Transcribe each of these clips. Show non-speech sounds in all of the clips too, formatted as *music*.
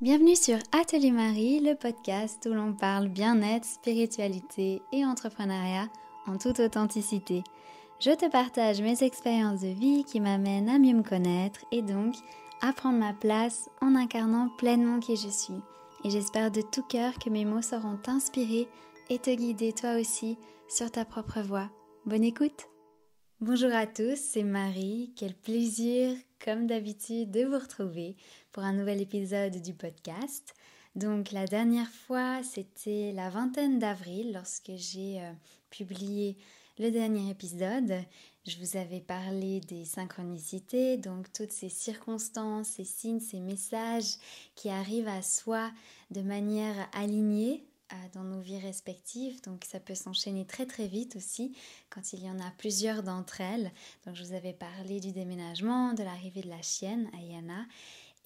Bienvenue sur Atelier Marie, le podcast où l'on parle bien-être, spiritualité et entrepreneuriat en toute authenticité. Je te partage mes expériences de vie qui m'amènent à mieux me connaître et donc à prendre ma place en incarnant pleinement qui je suis. Et j'espère de tout cœur que mes mots sauront t'inspirer et te guider toi aussi sur ta propre voie. Bonne écoute Bonjour à tous, c'est Marie. Quel plaisir, comme d'habitude, de vous retrouver pour un nouvel épisode du podcast. Donc la dernière fois, c'était la vingtaine d'avril lorsque j'ai euh, publié le dernier épisode. Je vous avais parlé des synchronicités, donc toutes ces circonstances, ces signes, ces messages qui arrivent à soi de manière alignée dans nos vies respectives. Donc ça peut s'enchaîner très très vite aussi quand il y en a plusieurs d'entre elles. Donc je vous avais parlé du déménagement, de l'arrivée de la chienne, Ayana.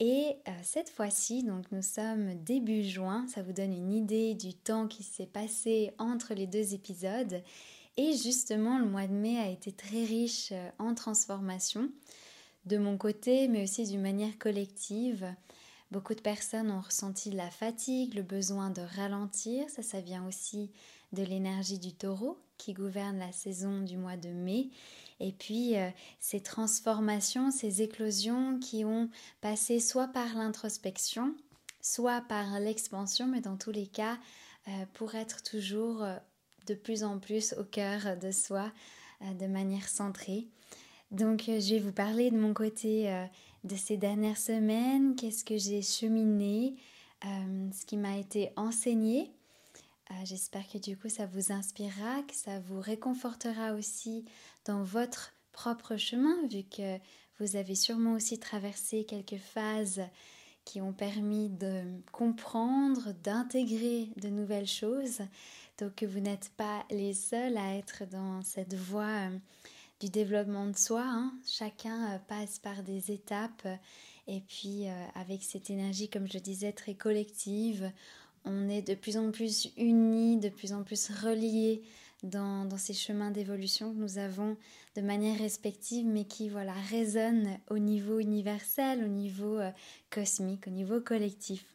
Et euh, cette fois-ci, donc nous sommes début juin, ça vous donne une idée du temps qui s'est passé entre les deux épisodes. Et justement, le mois de mai a été très riche euh, en transformation, de mon côté, mais aussi d'une manière collective. Beaucoup de personnes ont ressenti la fatigue, le besoin de ralentir. Ça, ça vient aussi de l'énergie du taureau qui gouverne la saison du mois de mai. Et puis euh, ces transformations, ces éclosions qui ont passé soit par l'introspection, soit par l'expansion, mais dans tous les cas, euh, pour être toujours euh, de plus en plus au cœur de soi, de manière centrée. Donc je vais vous parler de mon côté de ces dernières semaines, qu'est-ce que j'ai cheminé, ce qui m'a été enseigné. Euh, j'espère que du coup ça vous inspirera, que ça vous réconfortera aussi dans votre propre chemin, vu que vous avez sûrement aussi traversé quelques phases qui ont permis de comprendre, d'intégrer de nouvelles choses. Donc vous n'êtes pas les seuls à être dans cette voie euh, du développement de soi. Hein. Chacun euh, passe par des étapes et puis euh, avec cette énergie, comme je disais, très collective, on est de plus en plus unis, de plus en plus reliés dans, ces chemins d'évolution que nous avons de manière respective, mais qui voilà résonnent au niveau universel, au niveau cosmique, au niveau collectif.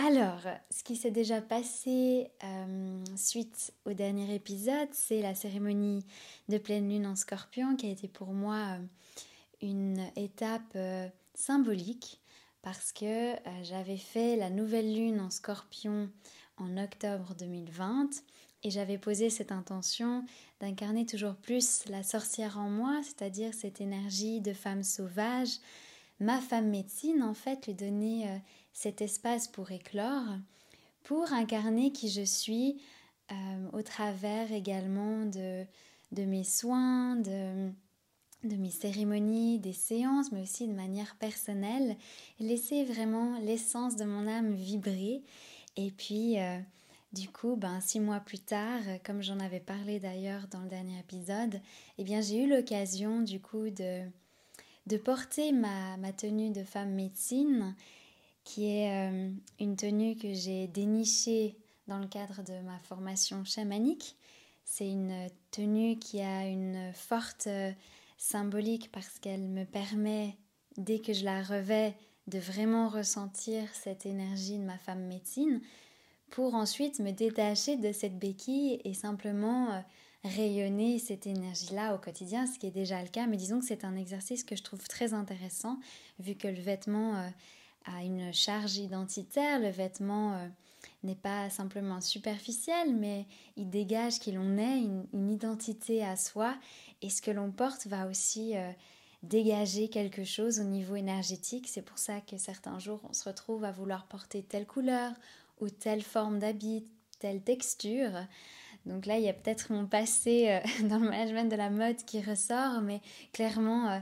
Alors, ce qui s'est déjà passé euh, suite au dernier épisode, c'est la cérémonie de pleine lune en scorpion qui a été pour moi euh, une étape euh, symbolique parce que j'avais fait la nouvelle lune en scorpion en octobre 2020 et j'avais posé cette intention d'incarner toujours plus la sorcière en moi, c'est-à-dire cette énergie de femme sauvage, ma femme médecine en fait, lui donner cet espace pour éclore, pour incarner qui je suis euh, au travers également de mes soins, de, de mes cérémonies, des séances, mais aussi de manière personnelle, laisser vraiment l'essence de mon âme vibrer. Et puis, euh, du coup, ben, six mois plus tard, comme j'en avais parlé d'ailleurs dans le dernier épisode, eh bien, j'ai eu l'occasion, du coup, de, de porter ma, ma tenue de femme médecine qui est euh, une tenue que j'ai dénichée dans le cadre de ma formation chamanique. C'est une tenue qui a une forte euh, symbolique parce qu'elle me permet, dès que je la revais, de vraiment ressentir cette énergie de ma femme médecine pour ensuite me détacher de cette béquille et simplement euh, rayonner cette énergie-là au quotidien, ce qui est déjà le cas. Mais disons que c'est un exercice que je trouve très intéressant vu que le vêtement à une charge identitaire. Le vêtement euh, n'est pas simplement superficiel, mais il dégage qui l'on est, une, identité à soi, et ce que l'on porte va aussi euh, dégager quelque chose au niveau énergétique. C'est pour ça que certains jours, on se retrouve à vouloir porter telle couleur ou telle forme d'habit, telle texture. Donc là, il y a peut-être mon passé euh, *laughs* dans le management de la mode qui ressort, mais clairement,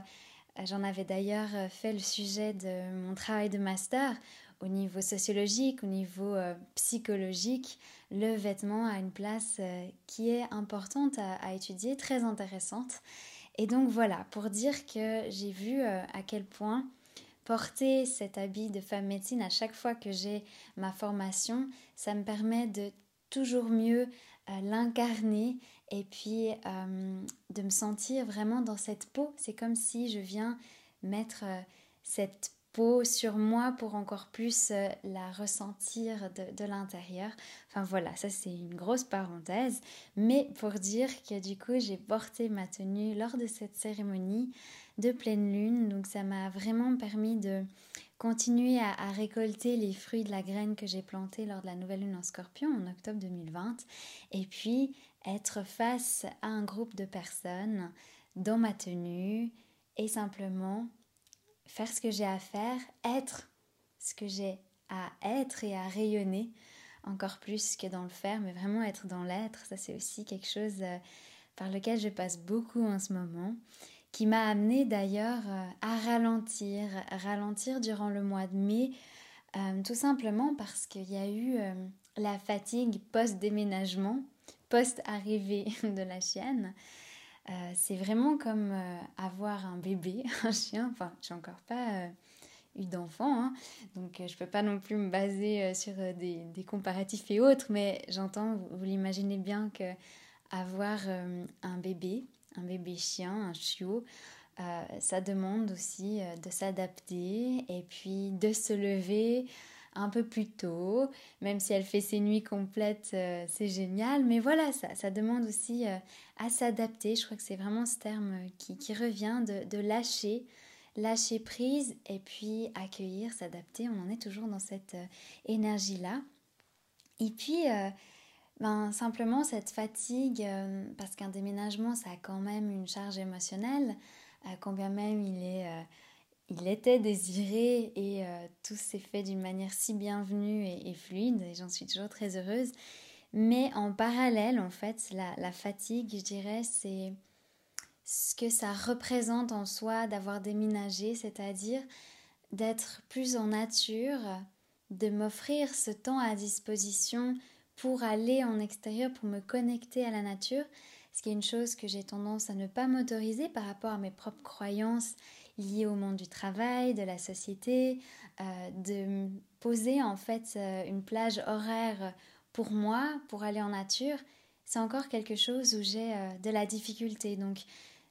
J'en avais d'ailleurs euh, fait le sujet de mon travail de master au niveau sociologique, au niveau euh, psychologique. Le vêtement a une place euh, qui est importante à, étudier, très intéressante. Et donc voilà, pour dire que j'ai vu à quel point porter cet habit de femme médecine à chaque fois que j'ai ma formation, ça me permet de toujours mieux l'incarner et puis euh, de me sentir vraiment dans cette peau. C'est comme si je viens mettre euh, cette sur moi pour encore plus euh, la ressentir de, de l'intérieur. Enfin voilà, ça c'est une grosse parenthèse, mais pour dire que du coup j'ai porté ma tenue lors de cette cérémonie de pleine lune, donc ça m'a vraiment permis de continuer à, à, récolter les fruits de la graine que j'ai plantée lors de la nouvelle lune en scorpion en octobre 2020, et puis être face à un groupe de personnes dans ma tenue et simplement faire ce que j'ai à faire, être ce que j'ai à être et à rayonner encore plus que dans le faire, mais vraiment être dans l'être, ça c'est aussi quelque chose euh, par lequel je passe beaucoup en ce moment, qui m'a amené d'ailleurs euh, à ralentir, ralentir durant le mois de mai, euh, tout simplement parce qu'il y a eu la fatigue post-déménagement, post-arrivée *laughs* de la chienne. Euh, c'est vraiment comme euh, avoir un bébé, *laughs* un chien. Enfin, j'ai encore pas euh, eu d'enfant, hein. donc je peux pas non plus me baser sur des, comparatifs et autres, mais j'entends, vous, vous l'imaginez bien que avoir un bébé, un bébé chien, un chiot, ça demande aussi de s'adapter et puis de se lever un peu plus tôt, même si elle fait ses nuits complètes, euh, c'est génial. Mais voilà, ça, ça demande aussi euh, à s'adapter. Je crois que c'est vraiment ce terme euh, qui, revient de, de, lâcher, lâcher prise et puis accueillir, s'adapter. On en est toujours dans cette énergie-là. Et puis, ben, simplement cette fatigue, parce qu'un déménagement, ça a quand même une charge émotionnelle, combien même il est il était désiré et euh, tout s'est fait d'une manière si bienvenue et, fluide et j'en suis toujours très heureuse. Mais en parallèle, en fait, la, la fatigue, je dirais, c'est ce que ça représente en soi d'avoir déménagé, c'est-à-dire d'être plus en nature, de m'offrir ce temps à disposition pour aller en extérieur, pour me connecter à la nature, ce qui est une chose que j'ai tendance à ne pas m'autoriser par rapport à mes propres croyances liées au monde du travail, de la société, euh, de poser en fait euh, une plage horaire pour moi, pour aller en nature, c'est encore quelque chose où j'ai euh, de la difficulté. Donc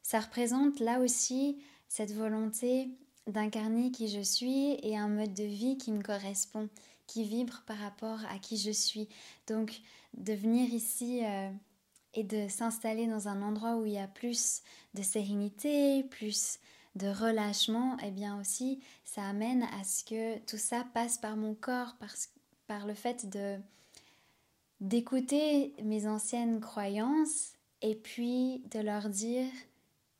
ça représente là aussi cette volonté d'incarner qui je suis et un mode de vie qui me correspond, qui vibre par rapport à qui je suis. Donc de venir ici et de s'installer dans un endroit où il y a plus de sérénité, plus de relâchement, et eh bien aussi, ça amène à ce que tout ça passe par mon corps, parce, par le fait de d'écouter mes anciennes croyances et puis de leur dire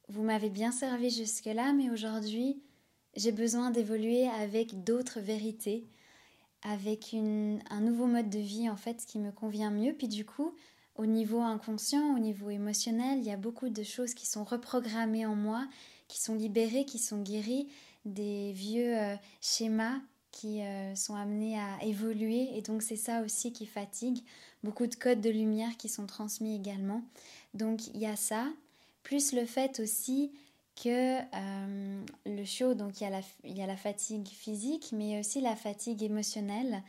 vous m'avez bien servi jusque-là, mais aujourd'hui j'ai besoin d'évoluer avec d'autres vérités, avec une, un nouveau mode de vie en fait qui me convient mieux. Puis du coup, au niveau inconscient, au niveau émotionnel, il y a beaucoup de choses qui sont reprogrammées en moi qui sont libérés, qui sont guéris des vieux euh, schémas qui euh, sont amenés à évoluer et donc c'est ça aussi qui fatigue. Beaucoup de codes de lumière qui sont transmis également. Donc il y a ça, plus le fait aussi que euh, le show, donc il y, a la, il y a fatigue physique, mais aussi la fatigue émotionnelle.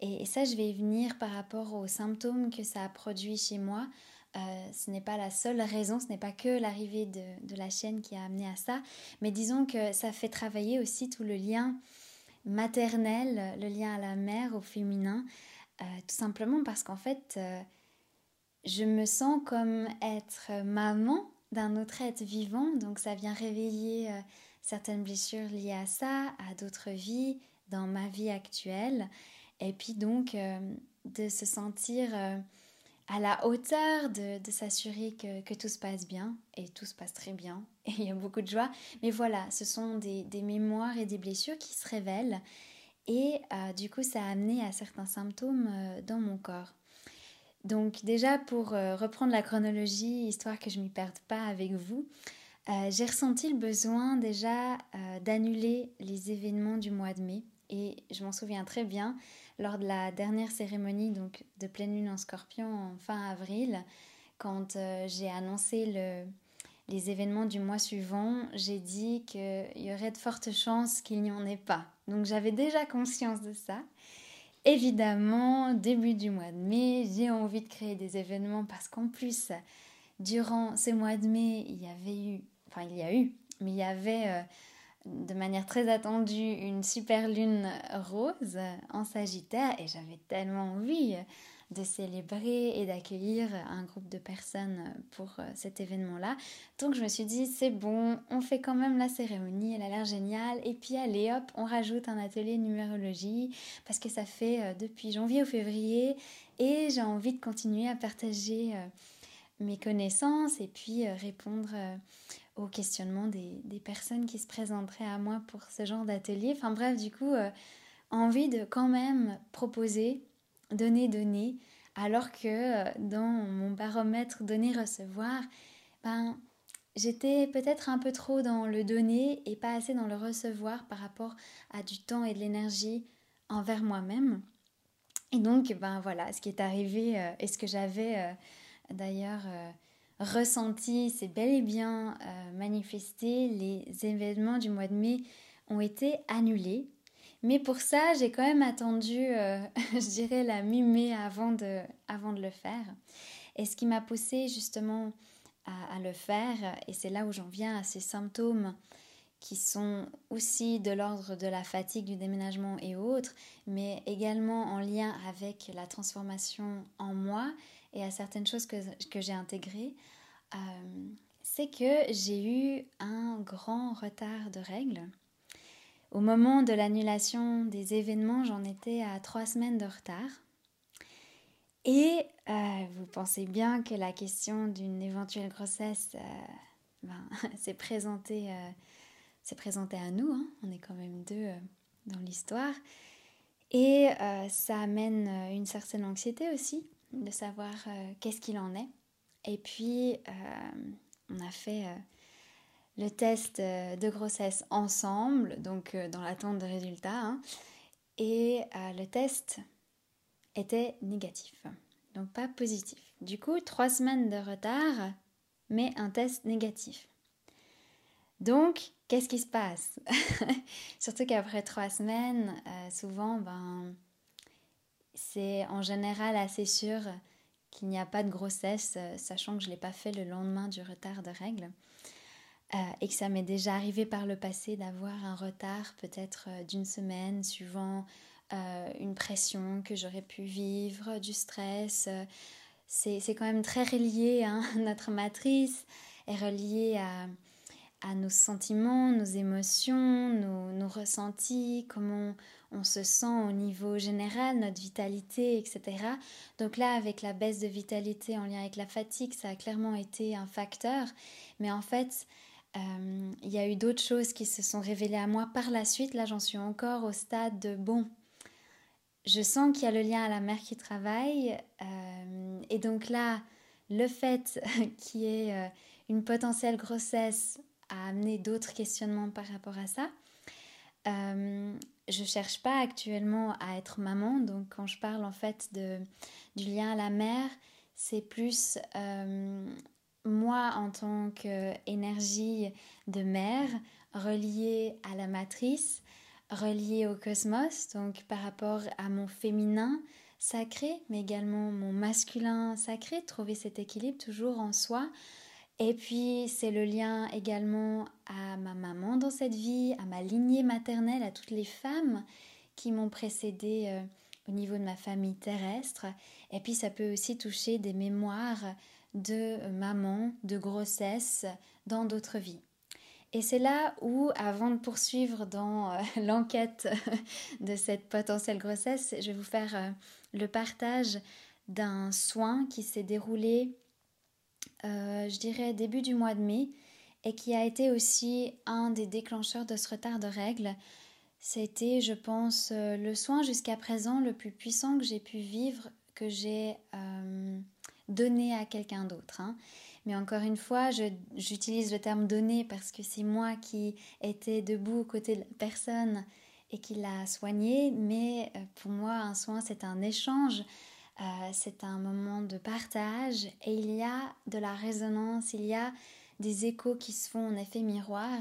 Et, et, ça, je vais y venir par rapport aux symptômes que ça a produit chez moi. Euh, ce n'est pas la seule raison, ce n'est pas que l'arrivée de, la chaîne qui a amené à ça, mais disons que ça fait travailler aussi tout le lien maternel, le lien à la mère, au féminin, euh, tout simplement parce qu'en fait, euh, je me sens comme être maman d'un autre être vivant, donc ça vient réveiller certaines blessures liées à ça, à d'autres vies, dans ma vie actuelle, et puis donc de se sentir à la hauteur de, s'assurer que, tout se passe bien, et tout se passe très bien, *laughs* et il y a beaucoup de joie. Mais voilà, ce sont des, mémoires et des blessures qui se révèlent, et euh, du coup ça a amené à certains symptômes euh, dans mon corps. Donc déjà pour euh, reprendre la chronologie, histoire que je ne m'y perde pas avec vous, j'ai ressenti le besoin déjà d'annuler les événements du mois de mai, et je m'en souviens très bien, lors de la dernière cérémonie donc de pleine lune en scorpion en fin avril, quand euh, j'ai annoncé le, les événements du mois suivant, j'ai dit qu'il y aurait de fortes chances qu'il n'y en ait pas. Donc j'avais déjà conscience de ça. Évidemment, début du mois de mai, j'ai envie de créer des événements parce qu'en plus, durant ce mois de mai, il y avait eu, enfin il y a eu, mais il y avait euh, de manière très attendue une super lune rose en Sagittaire et j'avais tellement envie de célébrer et d'accueillir un groupe de personnes pour euh, cet événement-là. Donc je me suis dit, c'est bon, on fait quand même la cérémonie, elle a l'air géniale. Et puis allez, hop, on rajoute un atelier numérologie parce que ça fait euh, depuis janvier au février et j'ai envie de continuer à partager euh, mes connaissances et puis répondre aux questionnements des, personnes qui se présenteraient à moi pour ce genre d'atelier. Enfin bref, du coup, envie de quand même proposer donner, donner, alors que euh, dans mon baromètre donner-recevoir, ben, j'étais peut-être un peu trop dans le donner et pas assez dans le recevoir par rapport à du temps et de l'énergie envers moi-même. Et donc, ben voilà, ce qui est arrivé euh, et ce que j'avais euh, d'ailleurs ressenti, c'est bel et bien manifesté. Les événements du mois de mai ont été annulés mais pour ça, j'ai quand même attendu, euh, *laughs* je dirais, la mi-mai avant de, avant de le faire. Et ce qui m'a poussé justement à, le faire, et c'est là où j'en viens à ces symptômes qui sont aussi de l'ordre de la fatigue du déménagement et autres, mais également en lien avec la transformation en moi et à certaines choses que, que j'ai intégrées, euh, c'est que j'ai eu un grand retard de règles au moment de l'annulation des événements, j'en étais à trois semaines de retard. Et euh, vous pensez bien que la question d'une éventuelle grossesse euh, ben, *laughs* s'est présentée, à nous. Hein. On est quand même deux dans l'histoire. Et ça amène une certaine anxiété aussi de savoir qu'est-ce qu'il en est. Et puis, on a fait le test euh, de grossesse ensemble, donc euh, dans l'attente de résultats, hein. et euh, le test était négatif, donc pas positif. Du coup, trois semaines de retard, mais un test négatif. Donc, qu'est-ce qui se passe? *laughs* Surtout qu'après trois semaines, souvent, ben, c'est en général assez sûr qu'il n'y a pas de grossesse, sachant que je ne l'ai pas fait le lendemain du retard de règles. Euh, et que ça m'est déjà arrivé par le passé d'avoir un retard peut-être euh, d'une semaine suivant euh, une pression que j'aurais pu vivre, du stress. c'est quand même très relié, hein, *laughs* notre matrice est reliée à, à, nos sentiments, nos émotions, nos, nos, ressentis, comment on se sent au niveau général, notre vitalité, etc. Donc là, avec la baisse de vitalité en lien avec la fatigue, ça a clairement été un facteur. Mais en fait, euh, il y a eu d'autres choses qui se sont révélées à moi par la suite. Là, j'en suis encore au stade de bon. Je sens qu'il y a le lien à la mère qui travaille. Euh, et donc là, le fait *laughs* qu'il y ait euh, une potentielle grossesse a amené d'autres questionnements par rapport à ça. Je cherche pas actuellement à être maman. Donc quand je parle en fait de, du lien à la mère, c'est plus moi en tant qu'énergie de mère reliée à la matrice, reliée au cosmos, donc par rapport à mon féminin sacré, mais également mon masculin sacré, trouver cet équilibre toujours en soi. Et puis c'est le lien également à ma maman dans cette vie, à ma lignée maternelle, à toutes les femmes qui m'ont précédée euh, au niveau de ma famille terrestre. Et puis ça peut aussi toucher des mémoires de maman, de grossesse dans d'autres vies. Et c'est là où, avant de poursuivre dans euh, *laughs* l'enquête *laughs* de cette potentielle grossesse, je vais vous faire euh, le partage d'un soin qui s'est déroulé, euh, je dirais, début du mois de mai et qui a été aussi un des déclencheurs de ce retard de règles. C'était, je pense, le soin jusqu'à présent le plus puissant que j'ai pu vivre, que j'ai donner à quelqu'un d'autre. Hein. Mais encore une fois, j'utilise le terme donner parce que c'est moi qui étais debout aux côtés de la personne et qui l'a soigné. Mais euh, pour moi, un soin, c'est un échange, euh, c'est un moment de partage et il y a de la résonance, il y a des échos qui se font en effet miroir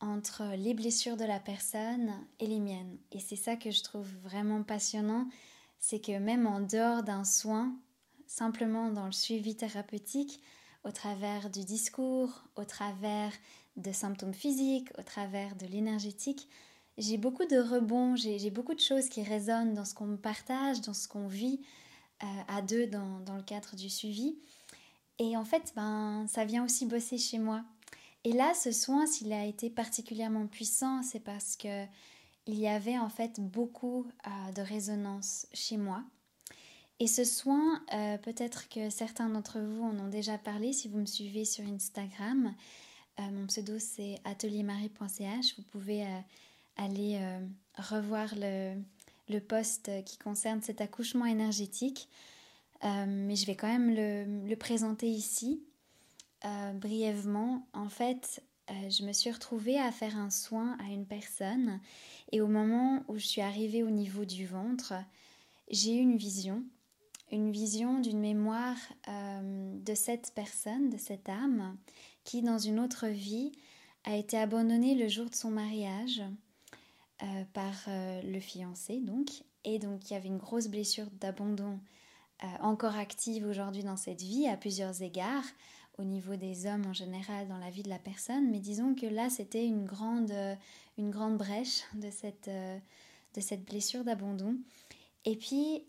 entre les blessures de la personne et les miennes. Et c'est ça que je trouve vraiment passionnant, c'est que même en dehors d'un soin, simplement dans le suivi thérapeutique, au travers du discours, au travers de symptômes physiques, au travers de l'énergétique, j'ai beaucoup de rebonds, j'ai beaucoup de choses qui résonnent dans ce qu'on me partage, dans ce qu'on vit à deux dans, dans, le cadre du suivi. Et en fait, ben, ça vient aussi bosser chez moi. Et là, ce soin, s'il a été particulièrement puissant, c'est parce que il y avait en fait beaucoup euh, de résonance chez moi. Et ce soin, euh, peut-être que certains d'entre vous en ont déjà parlé si vous me suivez sur Instagram. mon pseudo c'est ateliermarie.ch. Vous pouvez aller euh, revoir le, le post qui concerne cet accouchement énergétique. Euh, mais je vais quand même le, présenter ici euh, brièvement. En fait, je me suis retrouvée à faire un soin à une personne et au moment où je suis arrivée au niveau du ventre, j'ai eu une vision, une vision d'une mémoire de cette personne, de cette âme, qui dans une autre vie a été abandonnée le jour de son mariage euh, par euh, le fiancé donc. Et donc il y avait une grosse blessure d'abandon euh, encore active aujourd'hui dans cette vie à plusieurs égards au niveau des hommes en général dans la vie de la personne. Mais disons que là c'était une grande une grande brèche de cette de cette blessure d'abandon. Et puis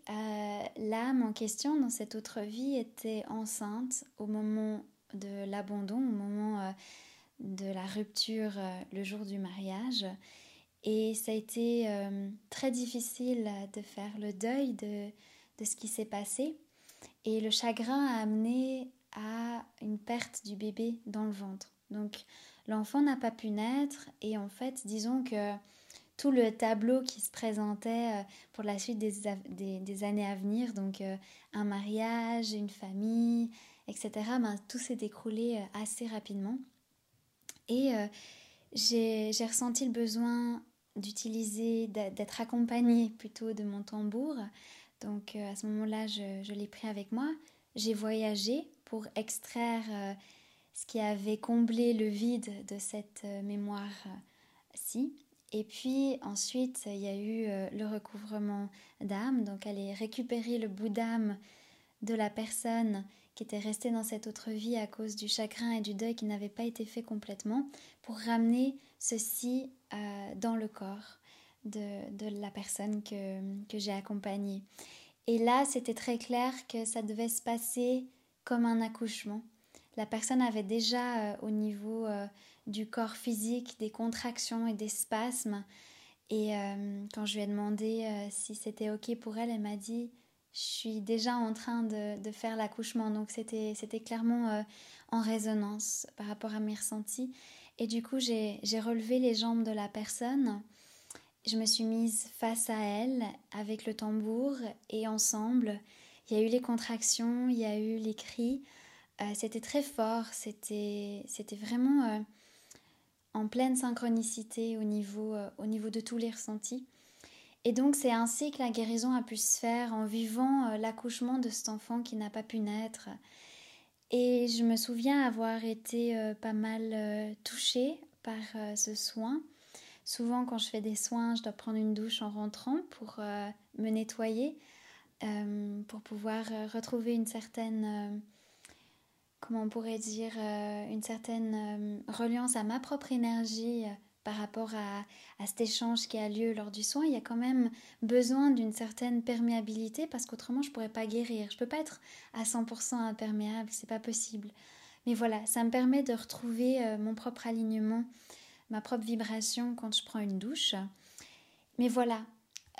l'âme en question dans cette autre vie était enceinte au moment de l'abandon au moment de la rupture le jour du mariage et ça a été euh, très difficile de faire le deuil de, de ce qui s'est passé. Et le chagrin a amené à une perte du bébé dans le ventre. Donc l'enfant n'a pas pu naître et en fait disons que tout le tableau qui se présentait euh, pour la suite des, des, années à venir, donc euh, un mariage, une famille, etc., ben, tout s'est écroulé assez rapidement. Et j'ai ressenti le besoin d'utiliser, d'être accompagnée plutôt de mon tambour. Donc euh, à ce moment-là, je, l'ai pris avec moi. J'ai voyagé pour extraire euh, ce qui avait comblé le vide de cette euh, mémoire-ci. Et puis ensuite, il y a eu le recouvrement d'âme. Donc aller récupérer le bout d'âme de la personne qui était restée dans cette autre vie à cause du chagrin et du deuil qui n'avait pas été fait complètement, pour ramener ceci euh, dans le corps de, la personne que, que j'ai accompagnée. Et là, c'était très clair que ça devait se passer comme un accouchement. La personne avait déjà euh, au niveau euh, du corps physique des contractions et des spasmes. Et quand je lui ai demandé si c'était OK pour elle, elle m'a dit je suis déjà en train de, faire l'accouchement. Donc c'était clairement en résonance par rapport à mes ressentis. Et du coup, j'ai relevé les jambes de la personne. Je me suis mise face à elle avec le tambour et ensemble, il y a eu les contractions, il y a eu les cris. Euh, c'était très fort, c'était vraiment euh, en pleine synchronicité au niveau, euh, au niveau de tous les ressentis. Et donc c'est ainsi que la guérison a pu se faire en vivant l'accouchement de cet enfant qui n'a pas pu naître, et je me souviens avoir été euh, pas mal euh, touchée par euh, ce soin. Souvent, quand je fais des soins, je dois prendre une douche en rentrant pour me nettoyer, pour pouvoir retrouver une certaine, comment on pourrait dire, une certaine reliance à ma propre énergie par rapport à, cet échange qui a lieu lors du soin, il y a quand même besoin d'une certaine perméabilité parce qu'autrement je pourrais pas guérir. Je peux pas être à 100% imperméable, c'est pas possible. Mais voilà, ça me permet de retrouver euh, mon propre alignement, ma propre vibration quand je prends une douche. Mais voilà,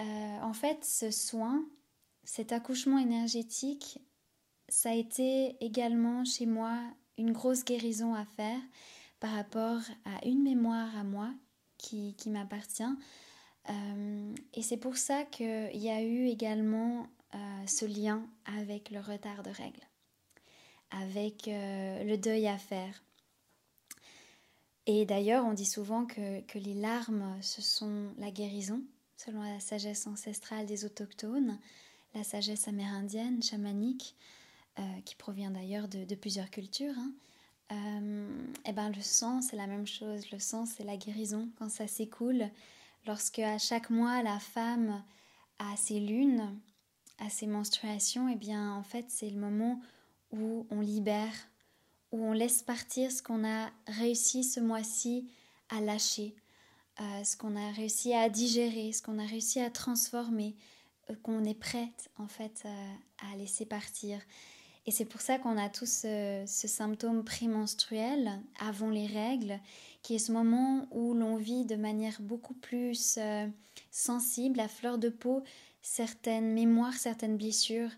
euh, en fait, ce soin, cet accouchement énergétique, ça a été également chez moi une grosse guérison à faire par rapport à une mémoire à moi qui, qui m'appartient. Euh, et c'est pour ça qu'il y a eu également euh, ce lien avec le retard de règles, avec euh, le deuil à faire. Et d'ailleurs, on dit souvent que, que, les larmes, ce sont la guérison, selon la sagesse ancestrale des autochtones, la sagesse amérindienne, chamanique, qui provient d'ailleurs de, plusieurs cultures. Hein. Euh, eh ben, le sang, c'est la même chose. Le sang, c'est la guérison quand ça s'écoule. Lorsque à chaque mois, la femme a ses lunes, a ses menstruations, eh bien, en fait, c'est le moment où on libère, où on laisse partir ce qu'on a réussi ce mois-ci à lâcher, euh, ce qu'on a réussi à digérer, ce qu'on a réussi à transformer, euh, qu'on est prête en fait à laisser partir. Et c'est pour ça qu'on a tous ce, ce symptôme prémenstruel avant les règles, qui est ce moment où l'on vit de manière beaucoup plus euh, sensible, à fleur de peau, certaines mémoires, certaines blessures.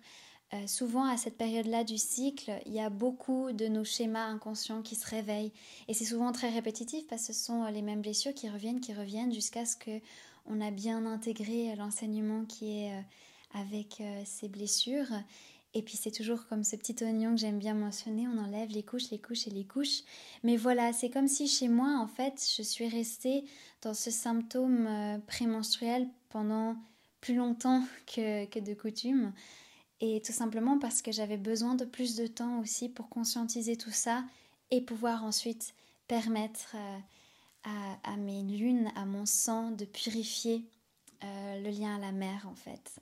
Euh, souvent, à cette période-là du cycle, il y a beaucoup de nos schémas inconscients qui se réveillent. Et c'est souvent très répétitif parce que ce sont les mêmes blessures qui reviennent, qui reviennent jusqu'à ce qu'on a bien intégré l'enseignement qui est euh, avec ces blessures. Et puis c'est toujours comme ce petit oignon que j'aime bien mentionner, on enlève les couches, les couches et les couches. Mais voilà, c'est comme si chez moi, en fait, je suis restée dans ce symptôme euh, prémenstruel pendant plus longtemps *laughs* que, de coutume. Et tout simplement parce que j'avais besoin de plus de temps aussi pour conscientiser tout ça et pouvoir ensuite permettre euh, à, à, mes lunes, à mon sang, de purifier euh, le lien à la mer, en fait.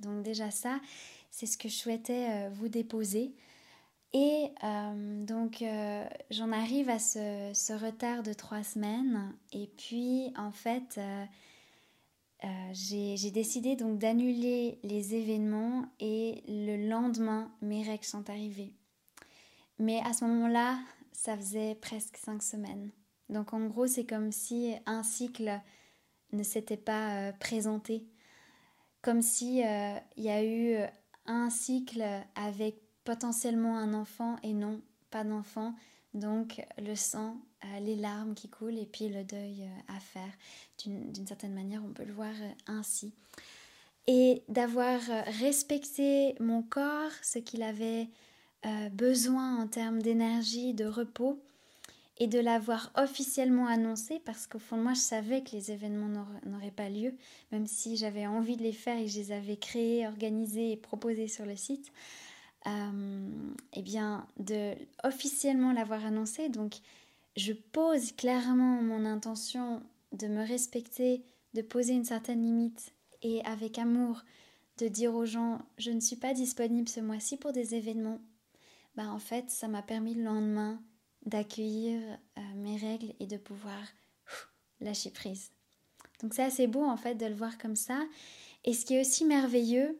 donc déjà ça. C'est ce que je souhaitais euh, vous déposer. Et euh, donc euh, j'en arrive à ce, retard de trois semaines. Et puis en fait, j'ai décidé donc d'annuler les événements et le lendemain, mes règles sont arrivées. Mais à ce moment-là, ça faisait presque cinq semaines. Donc en gros, c'est comme si un cycle ne s'était pas présenté. Comme si il y a eu un cycle avec potentiellement un enfant et non pas d'enfant. Donc le sang, euh, les larmes qui coulent et puis le deuil euh, à faire. D'une certaine manière, on peut le voir euh, ainsi. Et d'avoir respecté mon corps, ce qu'il avait besoin en termes d'énergie, de repos, et de l'avoir officiellement annoncé parce qu'au fond de moi je savais que les événements n'auraient pas lieu, même si j'avais envie de les faire et que je les avais créés, organisés et proposés sur le site. Euh, eh bien, de officiellement l'avoir annoncé, donc je pose clairement mon intention de me respecter, de poser une certaine limite et avec amour de dire aux gens je ne suis pas disponible ce mois-ci pour des événements. Bah en fait, ça m'a permis le lendemain d'accueillir euh, mes règles et de pouvoir lâcher prise. Donc c'est assez beau en fait de le voir comme ça. Et ce qui est aussi merveilleux,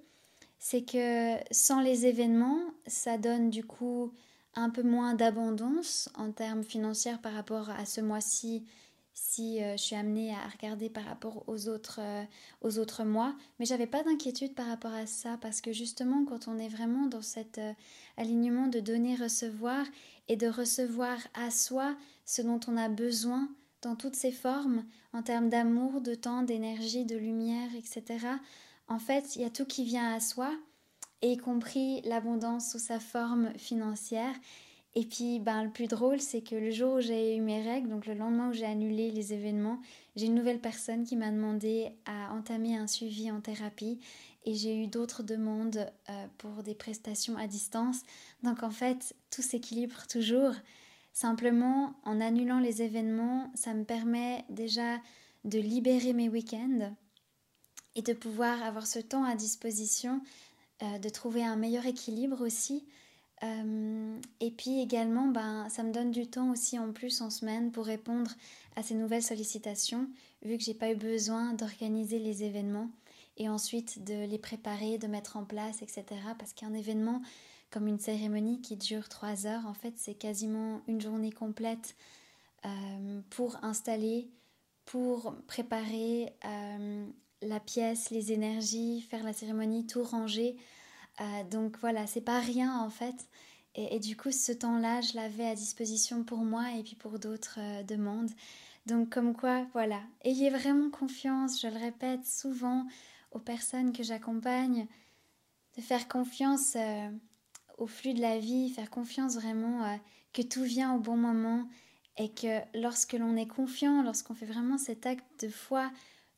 c'est que sans les événements, ça donne du coup un peu moins d'abondance en termes financiers par rapport à ce mois-ci si euh, je suis amenée à regarder par rapport aux autres, euh, aux autres mois. Mais j'avais pas d'inquiétude par rapport à ça parce que justement, quand on est vraiment dans cet euh, alignement de donner-recevoir et de recevoir à soi ce dont on a besoin dans toutes ses formes, en termes d'amour, de temps, d'énergie, de lumière, etc. En fait, il y a tout qui vient à soi, y compris l'abondance sous sa forme financière. Et puis, ben, le plus drôle, c'est que le jour où j'ai eu mes règles, donc le lendemain où j'ai annulé les événements, j'ai une nouvelle personne qui m'a demandé à entamer un suivi en thérapie et j'ai eu d'autres demandes euh, pour des prestations à distance. Donc en fait, tout s'équilibre toujours. Simplement, en annulant les événements, ça me permet déjà de libérer mes week-ends et de pouvoir avoir ce temps à disposition, euh, de trouver un meilleur équilibre aussi euh, et puis également, ben, ça me donne du temps aussi en plus en semaine pour répondre à ces nouvelles sollicitations, vu que j'ai pas eu besoin d'organiser les événements et ensuite de les préparer, de mettre en place, etc. Parce qu'un événement comme une cérémonie qui dure trois heures, en fait, c'est quasiment une journée complète euh, pour installer, pour préparer euh, la pièce, les énergies, faire la cérémonie, tout ranger. Euh, donc voilà, c'est pas rien en fait. Et, du coup, ce temps-là, je l'avais à disposition pour moi et puis pour d'autres euh, demandes. Donc comme quoi, voilà, ayez vraiment confiance, je le répète souvent aux personnes que j'accompagne, de faire confiance euh, au flux de la vie, faire confiance vraiment que tout vient au bon moment et que lorsque l'on est confiant, lorsqu'on fait vraiment cet acte de foi,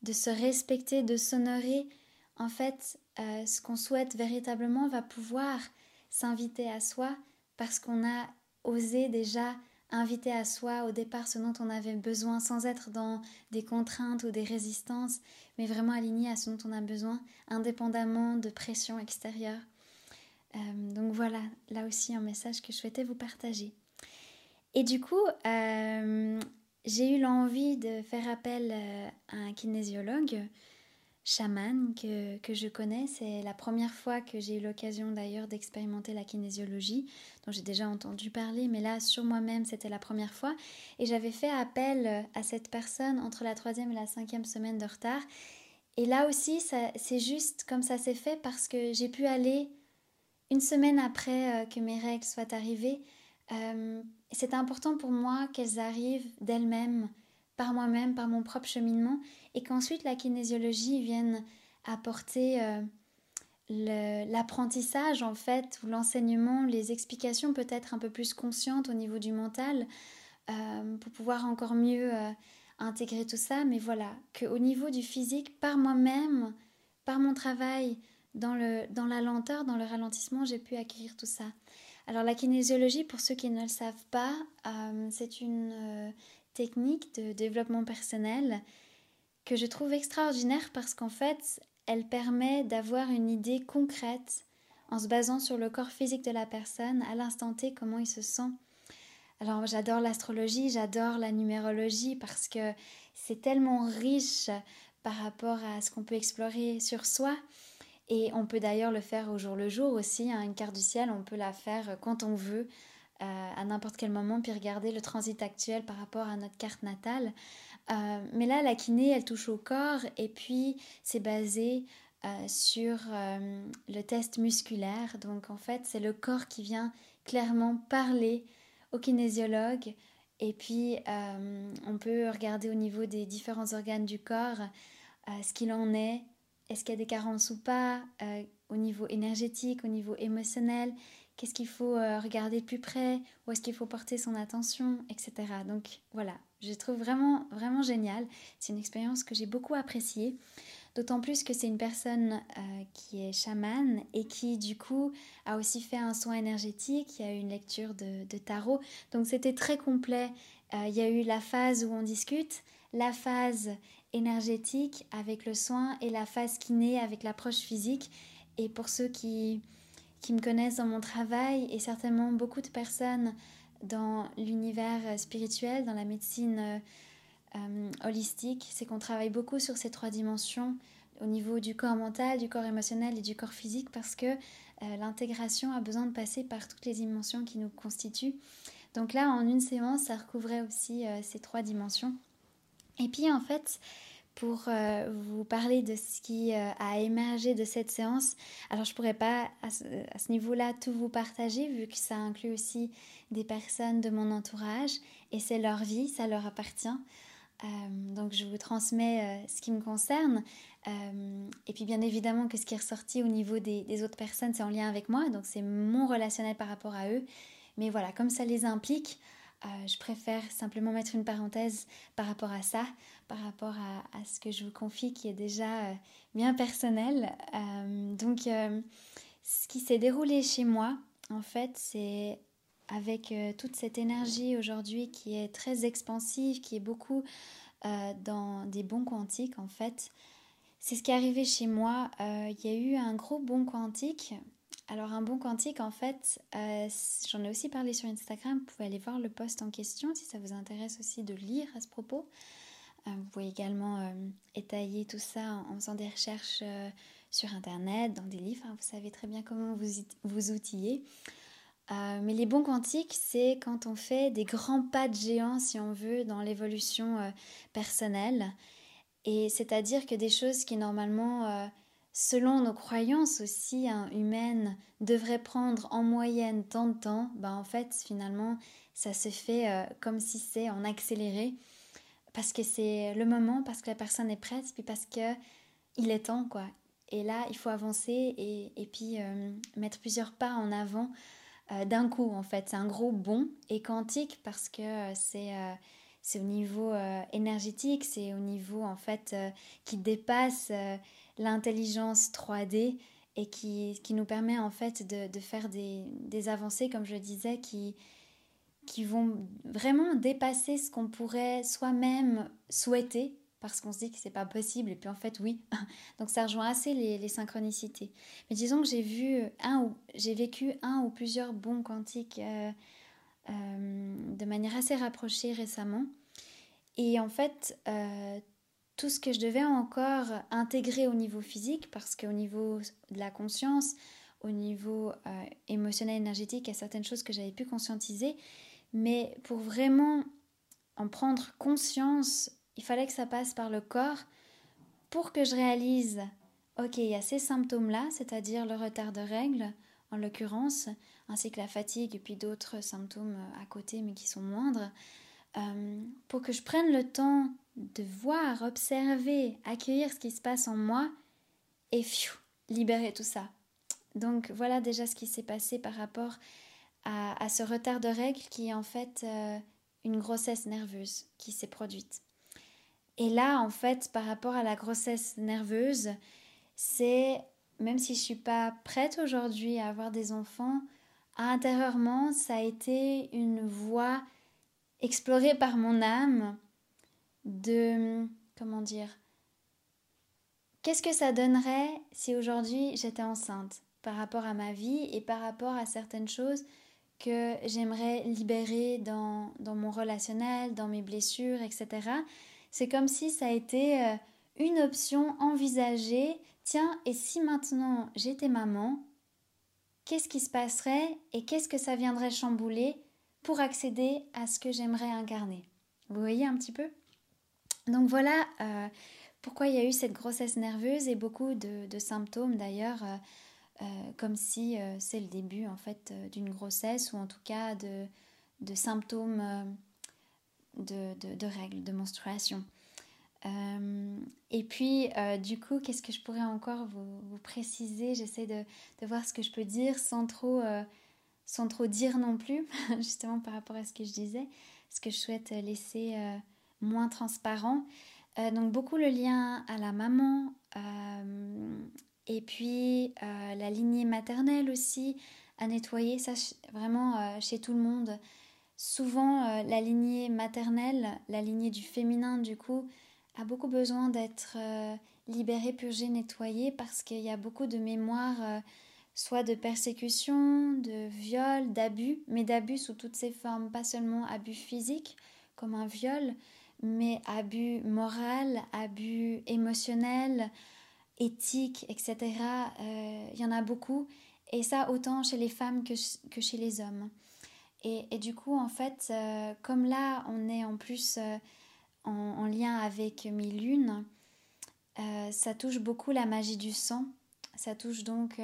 de se respecter, de s'honorer, en fait, euh, ce qu'on souhaite véritablement va pouvoir s'inviter à soi parce qu'on a osé déjà inviter à soi au départ ce dont on avait besoin sans être dans des contraintes ou des résistances, mais vraiment aligné à ce dont on a besoin, indépendamment de pression extérieure. donc voilà, là aussi un message que je souhaitais vous partager. Et du coup, j'ai eu l'envie de faire appel à un kinésiologue chaman que, que je connais. C'est la première fois que j'ai eu l'occasion d'ailleurs d'expérimenter la kinésiologie, dont j'ai déjà entendu parler, mais là sur moi-même c'était la première fois. Et j'avais fait appel à cette personne entre la troisième et la cinquième semaine de retard. Et là aussi, c'est juste comme ça s'est fait parce que j'ai pu aller une semaine après euh, que mes règles soient arrivées. Euh, c'est important pour moi qu'elles arrivent d'elles-mêmes par moi-même, par mon propre cheminement, et qu'ensuite la kinésiologie vienne apporter euh, l'apprentissage en fait, ou l'enseignement, les explications peut-être un peu plus conscientes au niveau du mental, euh, pour pouvoir encore mieux euh, intégrer tout ça. Mais voilà, qu'au niveau du physique, par moi-même, par mon travail, dans, le, dans la lenteur, dans le ralentissement, j'ai pu acquérir tout ça. Alors la kinésiologie, pour ceux qui ne le savent pas, c'est une technique de développement personnel que je trouve extraordinaire parce qu'en fait, elle permet d'avoir une idée concrète en se basant sur le corps physique de la personne à l'instant T, comment il se sent. Alors j'adore l'astrologie, j'adore la numérologie parce que c'est tellement riche par rapport à ce qu'on peut explorer sur soi. Et on peut d'ailleurs le faire au jour le jour aussi, hein, une carte du ciel, on peut la faire quand on veut, à n'importe quel moment, puis regarder le transit actuel par rapport à notre carte natale. Euh, mais là, la kiné, elle touche au corps et puis c'est basé euh, sur le test musculaire. Donc en fait, c'est le corps qui vient clairement parler au kinésiologue. Et puis, on peut regarder au niveau des différents organes du corps ce qu'il en est, est-ce qu'il y a des carences ou pas, au niveau énergétique, au niveau émotionnel, qu'est-ce qu'il faut euh, regarder de plus près, où est-ce qu'il faut porter son attention, etc. Donc voilà, je trouve vraiment, vraiment génial. C'est une expérience que j'ai beaucoup appréciée. D'autant plus que c'est une personne euh, qui est chamane et qui du coup a aussi fait un soin énergétique, il y a eu une lecture de, tarot. Donc c'était très complet. Euh, il y a eu la phase où on discute, la phase énergétique avec le soin et la phase kiné avec l'approche physique. Et pour ceux qui, qui me connaissent dans mon travail et certainement beaucoup de personnes dans l'univers spirituel, dans la médecine euh, euh, holistique, c'est qu'on travaille beaucoup sur ces trois dimensions au niveau du corps mental, du corps émotionnel et du corps physique parce que euh, l'intégration a besoin de passer par toutes les dimensions qui nous constituent. Donc là, en une séance, ça recouvrait aussi ces trois dimensions. Et puis en fait, pour euh, vous parler de ce qui euh, a émergé de cette séance. Alors je pourrais pas à ce, niveau-là tout vous partager vu que ça inclut aussi des personnes de mon entourage et c'est leur vie, ça leur appartient. Euh, donc je vous transmets ce qui me concerne. et puis bien évidemment que ce qui est ressorti au niveau des, des autres personnes, c'est en lien avec moi, donc c'est mon relationnel par rapport à eux. Mais voilà, comme ça les implique, euh, je préfère simplement mettre une parenthèse par rapport à ça, par rapport à, ce que je vous confie qui est déjà euh, bien personnel. Euh, donc, ce qui s'est déroulé chez moi, en fait, c'est avec toute cette énergie aujourd'hui qui est très expansive, qui est beaucoup dans des bons quantiques, en fait. C'est ce qui est arrivé chez moi. Il y a eu un gros bon quantique alors un bon quantique, en fait, euh, j'en ai aussi parlé sur Instagram, vous pouvez aller voir le post en question si ça vous intéresse aussi de lire à ce propos. Euh, vous pouvez également euh, étayer tout ça en, faisant des recherches sur Internet, dans des livres, hein, vous savez très bien comment vous, vous outiller. mais les bons quantiques, c'est quand on fait des grands pas de géant, si on veut, dans l'évolution personnelle. Et c'est-à-dire que des choses qui normalement selon nos croyances aussi humaines, devraient prendre en moyenne tant de temps, bah en fait finalement ça se fait euh, comme si c'est en accéléré parce que c'est le moment, parce que la personne est prête, puis parce que il est temps quoi. Et là il faut avancer et, et puis euh, mettre plusieurs pas en avant euh, d'un coup en fait. C'est un gros bond et quantique parce que c'est c'est au niveau énergétique, c'est au niveau en fait qui dépasse l'intelligence 3D et qui, qui, nous permet en fait de, de faire des, des, avancées, comme je disais, qui, qui vont vraiment dépasser ce qu'on pourrait soi-même souhaiter parce qu'on se dit que c'est pas possible et puis en fait oui. *laughs* Donc ça rejoint assez les, synchronicités. Mais disons que j'ai vu un ou j'ai vécu un ou plusieurs bons quantiques euh, euh, de manière assez rapprochée récemment. Et en fait, euh, tout ce que je devais encore intégrer au niveau physique, parce qu'au niveau de la conscience, au niveau émotionnel, énergétique, il y a certaines choses que j'avais pu conscientiser, mais pour vraiment en prendre conscience il fallait que ça passe par le corps pour que je réalise, ok, il y a ces symptômes-là, c'est-à-dire le retard de règles, en l'occurrence, ainsi que la fatigue et puis d'autres symptômes à côté mais qui sont moindres, euh, pour que je prenne le temps de voir, observer, accueillir ce qui se passe en moi et libérer tout ça. Donc voilà déjà ce qui s'est passé par rapport à, ce retard de règles qui est en fait euh, une grossesse nerveuse qui s'est produite. Et là, en fait, par rapport à la grossesse nerveuse, c'est, même si je suis pas prête aujourd'hui à avoir des enfants, intérieurement, ça a été une voie explorée par mon âme de, comment dire, qu'est-ce que ça donnerait si aujourd'hui j'étais enceinte par rapport à ma vie et par rapport à certaines choses que j'aimerais libérer dans, dans mon relationnel, dans mes blessures, etc. C'est comme si ça a été euh, une option envisagée. Tiens, et si maintenant j'étais maman, qu'est-ce qui se passerait et qu'est-ce que ça viendrait chambouler pour accéder à ce que j'aimerais incarner? Vous voyez un petit peu? Donc voilà euh, pourquoi il y a eu cette grossesse nerveuse et beaucoup de, symptômes d'ailleurs, euh, comme si c'est le début en fait d'une grossesse ou en tout cas de, symptômes de, règles, de menstruation. Euh, et puis, euh, du coup, qu'est-ce que je pourrais encore vous, préciser? J'essaie de, voir ce que je peux dire sans trop, euh, sans trop dire non plus, *laughs* justement par rapport à ce que je disais, ce que je souhaite laisser moins transparent. donc, beaucoup le lien à la maman, et puis la lignée maternelle aussi à nettoyer, ça vraiment chez tout le monde. Souvent, euh, la lignée maternelle, la lignée du féminin, du coup, a beaucoup besoin d'être euh, libérée, purgée, nettoyée parce qu'il y a beaucoup de mémoires, euh, soit de persécution, de viol, d'abus, mais d'abus sous toutes ses formes, pas seulement abus physique comme un viol, mais abus moral, abus émotionnel, éthique, etc. Il y en a beaucoup, et ça autant chez les femmes que chez les hommes. Et, du coup, en fait, euh, comme là, on est en plus euh, en, lien avec euh, ça touche beaucoup la magie du sang. Ça touche donc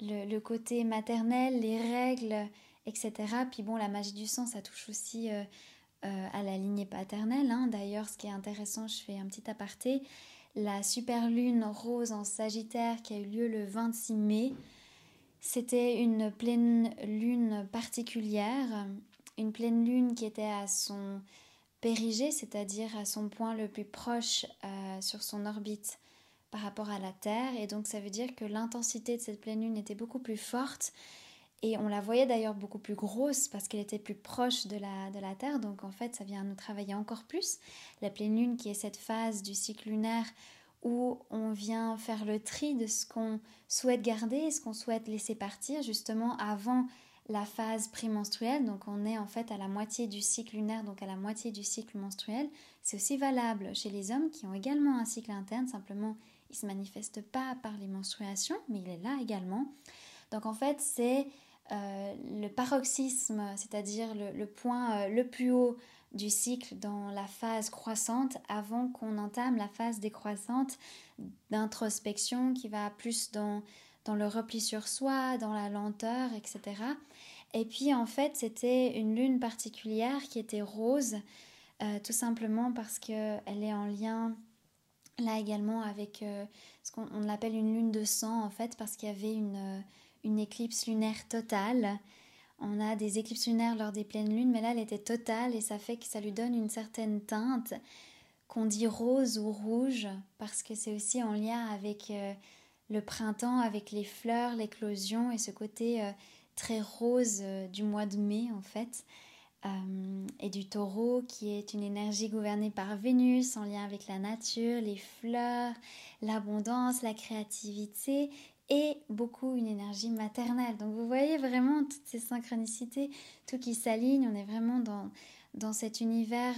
le, côté maternel, les règles, etc. Puis bon, la magie du sang, ça touche aussi à la lignée paternelle. Hein. D'ailleurs, ce qui est intéressant, je fais un petit aparté, la super lune rose en Sagittaire qui a eu lieu le 26 mai. C'était une pleine lune particulière, une pleine lune qui était à son périgée, c'est-à-dire à son point le plus proche euh, sur son orbite par rapport à la Terre. Et donc ça veut dire que l'intensité de cette pleine lune était beaucoup plus forte. Et on la voyait d'ailleurs beaucoup plus grosse parce qu'elle était plus proche de la, de la Terre. Donc en fait, ça vient nous travailler encore plus. La pleine lune qui est cette phase du cycle lunaire où on vient faire le tri de ce qu'on souhaite garder, ce qu'on souhaite laisser partir justement avant la phase prémenstruelle. Donc on est en fait à la moitié du cycle lunaire, donc à la moitié du cycle menstruel. C'est aussi valable chez les hommes qui ont également un cycle interne, simplement il ne se manifeste pas par les menstruations, mais il est là également. Donc en fait c'est euh, le paroxysme, c'est-à-dire le, point euh, le plus haut du cycle dans la phase croissante avant qu'on entame la phase décroissante d'introspection qui va plus dans, dans le repli sur soi, dans la lenteur, etc. Et puis en fait c'était une lune particulière qui était rose, euh, tout simplement parce qu'elle est en lien là également avec ce qu'on appelle une lune de sang en fait parce qu'il y avait une, une éclipse lunaire totale on a des éclipses lunaires lors des pleines lunes, mais là elle était totale et ça fait que ça lui donne une certaine teinte qu'on dit rose ou rouge parce que c'est aussi en lien avec euh, le printemps, avec les fleurs, l'éclosion et ce côté euh, très rose euh, du mois de mai en fait. et du taureau qui est une énergie gouvernée par Vénus en lien avec la nature, les fleurs, l'abondance, la créativité et beaucoup une énergie maternelle. Donc vous voyez vraiment toutes ces synchronicités, tout qui s'aligne, on est vraiment dans, dans cet univers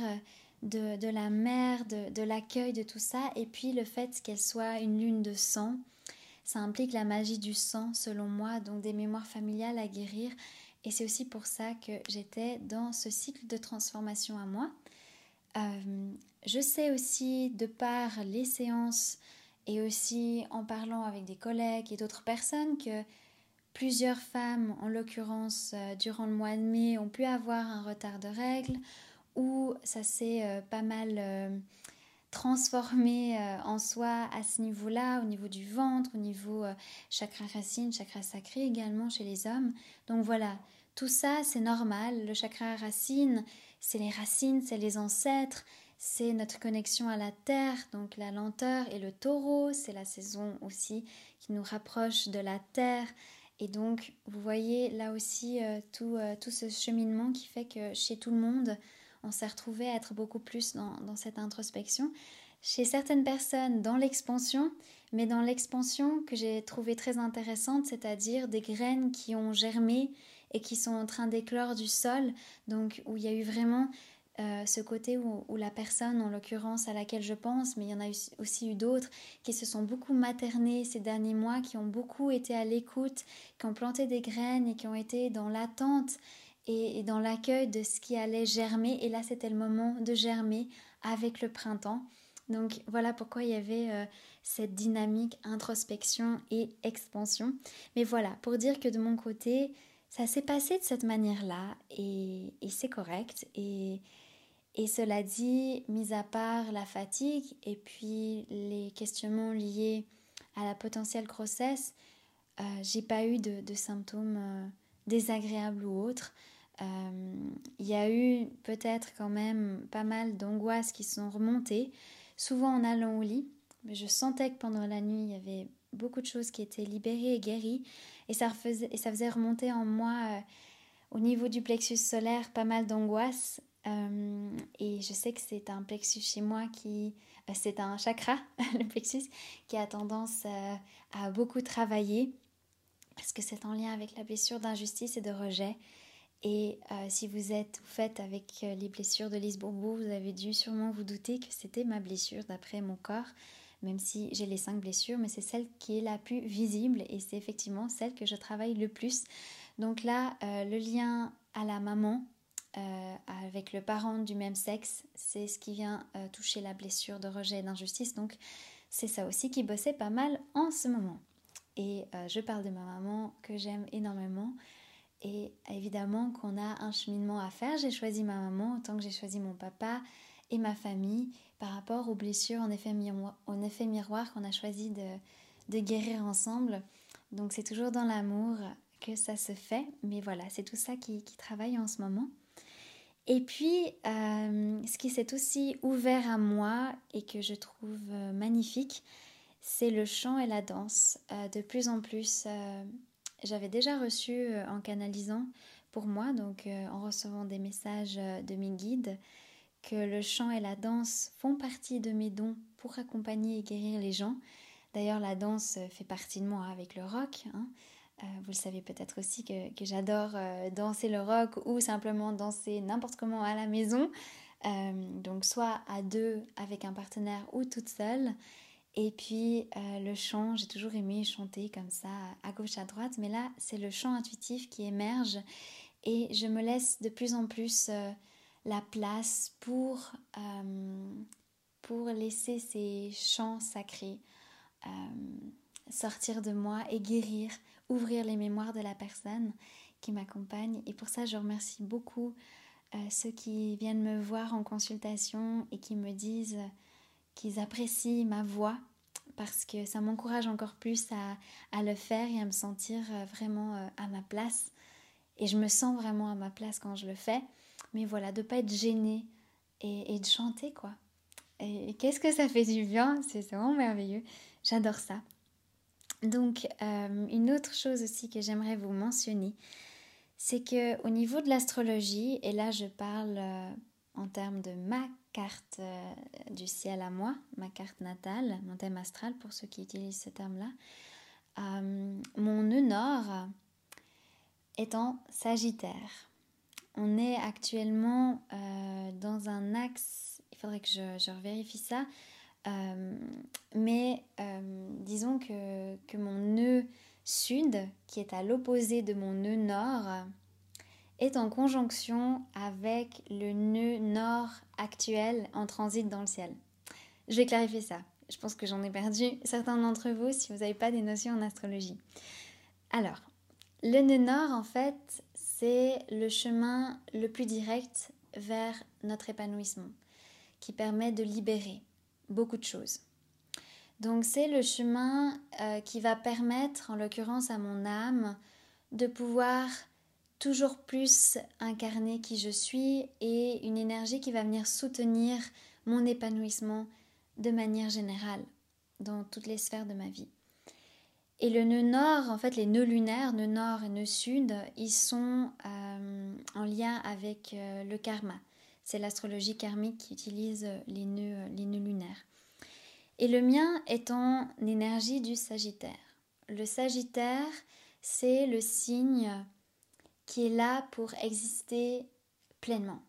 de, de la mère, de, de l'accueil de tout ça, et puis le fait qu'elle soit une lune de sang, ça implique la magie du sang selon moi, donc des mémoires familiales à guérir, et c'est aussi pour ça que j'étais dans ce cycle de transformation à moi. Euh, je sais aussi, de par les séances et aussi en parlant avec des collègues et d'autres personnes, que plusieurs femmes, en l'occurrence euh, durant le mois de mai, ont pu avoir un retard de règles ou ça s'est euh, pas mal transformé en soi à ce niveau-là, au niveau du ventre, au niveau chakra racine, chakra sacré également chez les hommes. Donc voilà, tout ça, c'est normal. Le chakra racine, c'est les racines, c'est les ancêtres, c'est notre connexion à la terre, donc la lenteur et le taureau, c'est la saison aussi qui nous rapproche de la terre. Et donc, vous voyez là aussi euh, tout, euh, tout, ce cheminement qui fait que chez tout le monde, on s'est retrouvé à être beaucoup plus dans, dans cette introspection. Chez certaines personnes, dans l'expansion, mais dans l'expansion que j'ai trouvé très intéressante, c'est-à-dire des graines qui ont germé et qui sont en train d'éclore du sol, donc où il y a eu vraiment euh, ce côté où, la personne, en l'occurrence à laquelle je pense, mais il y en a aussi eu d'autres, qui se sont beaucoup maternées ces derniers mois, qui ont beaucoup été à l'écoute, qui ont planté des graines et qui ont été dans l'attente et, dans l'accueil de ce qui allait germer. Et là, c'était le moment de germer avec le printemps. Donc voilà pourquoi il y avait euh, cette dynamique introspection et expansion. Mais voilà, pour dire que de mon côté, ça s'est passé de cette manière-là et, c'est correct. Cela dit, mis à part la fatigue et puis les questionnements liés à la potentielle grossesse, euh, j'ai pas eu de, symptômes euh, désagréables ou autres. Euh, il y a eu peut-être quand même pas mal d'angoisses qui sont remontées, souvent en allant au lit. Mais je sentais que pendant la nuit, il y avait beaucoup de choses qui étaient libérées et guéries. Et ça, faisait, et ça faisait remonter en moi, euh, au niveau du plexus solaire, pas mal d'angoisse. Euh, et je sais que c'est un plexus chez moi qui... Euh, c'est un chakra, *laughs* le plexus, qui a tendance à beaucoup travailler. Parce que c'est en lien avec la blessure d'injustice et de rejet. Et si vous êtes vous faites avec les blessures de Lise Bourbeau, vous avez dû sûrement vous douter que c'était ma blessure d'après mon corps même si j'ai les cinq blessures, mais c'est celle qui est la plus visible et c'est effectivement celle que je travaille le plus. Donc là, euh, le lien à la maman euh, avec le parent du même sexe, c'est ce qui vient euh, toucher la blessure de rejet et d'injustice. Donc c'est ça aussi qui bossait pas mal en ce moment. Et je parle de ma maman que j'aime énormément. Et évidemment qu'on a un cheminement à faire. J'ai choisi ma maman autant que j'ai choisi mon papa et ma famille par rapport aux blessures en effet miroir qu'on a choisi de, guérir ensemble. Donc c'est toujours dans l'amour que ça se fait, mais voilà, c'est tout ça qui, travaille en ce moment. Et puis, euh, ce qui s'est aussi ouvert à moi et que je trouve euh, magnifique, c'est le chant et la danse. Euh, de plus en plus, j'avais déjà reçu en canalisant pour moi, donc en recevant des messages de mes guides, que le chant et la danse font partie de mes dons pour accompagner et guérir les gens. D'ailleurs, la danse fait partie de moi avec le rock. Hein. Euh, vous le savez peut-être aussi que, j'adore euh, danser le rock ou simplement danser n'importe comment à la maison. Euh, donc soit à deux avec un partenaire ou toute seule. Et puis le chant, j'ai toujours aimé chanter comme ça à gauche à droite, mais là c'est le chant intuitif qui émerge et je me laisse de plus en plus la place pour, pour laisser ces chants sacrés sortir de moi et guérir, ouvrir les mémoires de la personne qui m'accompagne. Et pour ça, je remercie beaucoup euh, ceux qui viennent me voir en consultation et qui me disent qu'ils apprécient ma voix parce que ça m'encourage encore plus à, le faire et à me sentir vraiment à ma place. Et je me sens vraiment à ma place quand je le fais. Mais voilà, de pas être gêné et, de chanter quoi. Et, qu'est-ce que ça fait du bien, c'est vraiment merveilleux. J'adore ça. Donc, euh, une autre chose aussi que j'aimerais vous mentionner, c'est que au niveau de l'astrologie, et là je parle euh, en termes de ma carte euh, du ciel à moi, ma carte natale, mon thème astral pour ceux qui utilisent ce terme-là, mon nœud nord est en Sagittaire. On est actuellement dans un axe, il faudrait que je, je vérifie ça, mais disons que, que mon nœud sud, qui est à l'opposé de mon nœud nord, est en conjonction avec le nœud nord actuel en transit dans le ciel. Je vais clarifier ça. Je pense que j'en ai perdu certains d'entre vous si vous n'avez pas des notions en astrologie. Alors, le nœud nord, en fait, c'est le chemin le plus direct vers notre épanouissement, qui permet de libérer beaucoup de choses. Donc c'est le chemin euh, qui va permettre, en l'occurrence à mon âme, de pouvoir toujours plus incarner qui je suis et une énergie qui va venir soutenir mon épanouissement de manière générale dans toutes les sphères de ma vie. Et le nœud nord, en fait les nœuds lunaires, nœud nord et nœud sud, ils sont euh, en lien avec euh, le karma. C'est l'astrologie karmique qui utilise les nœuds, les nœuds lunaires. Et le mien est en énergie du Sagittaire. Le Sagittaire, c'est le signe qui est là pour exister pleinement.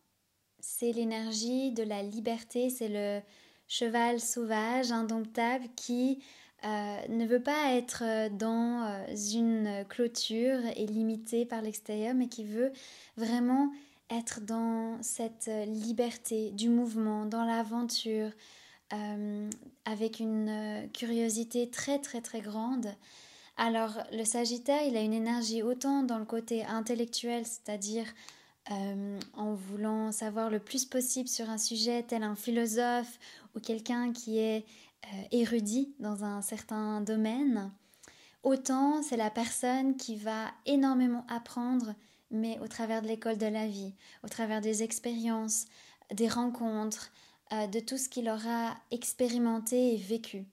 C'est l'énergie de la liberté, c'est le cheval sauvage, indomptable, qui euh, ne veut pas être dans euh, une clôture et limité par l'extérieur, mais qui veut vraiment être dans cette liberté du mouvement, dans l'aventure, euh, avec une euh, curiosité très très très grande. Alors le Sagittaire, il a une énergie autant dans le côté intellectuel, c'est-à-dire euh, en voulant savoir le plus possible sur un sujet, tel un philosophe ou quelqu'un qui est érudit dans un certain domaine, autant c'est la personne qui va énormément apprendre, mais au travers de l'école de la vie, au travers des expériences, des rencontres, euh, de tout ce qu'il aura expérimenté et vécu.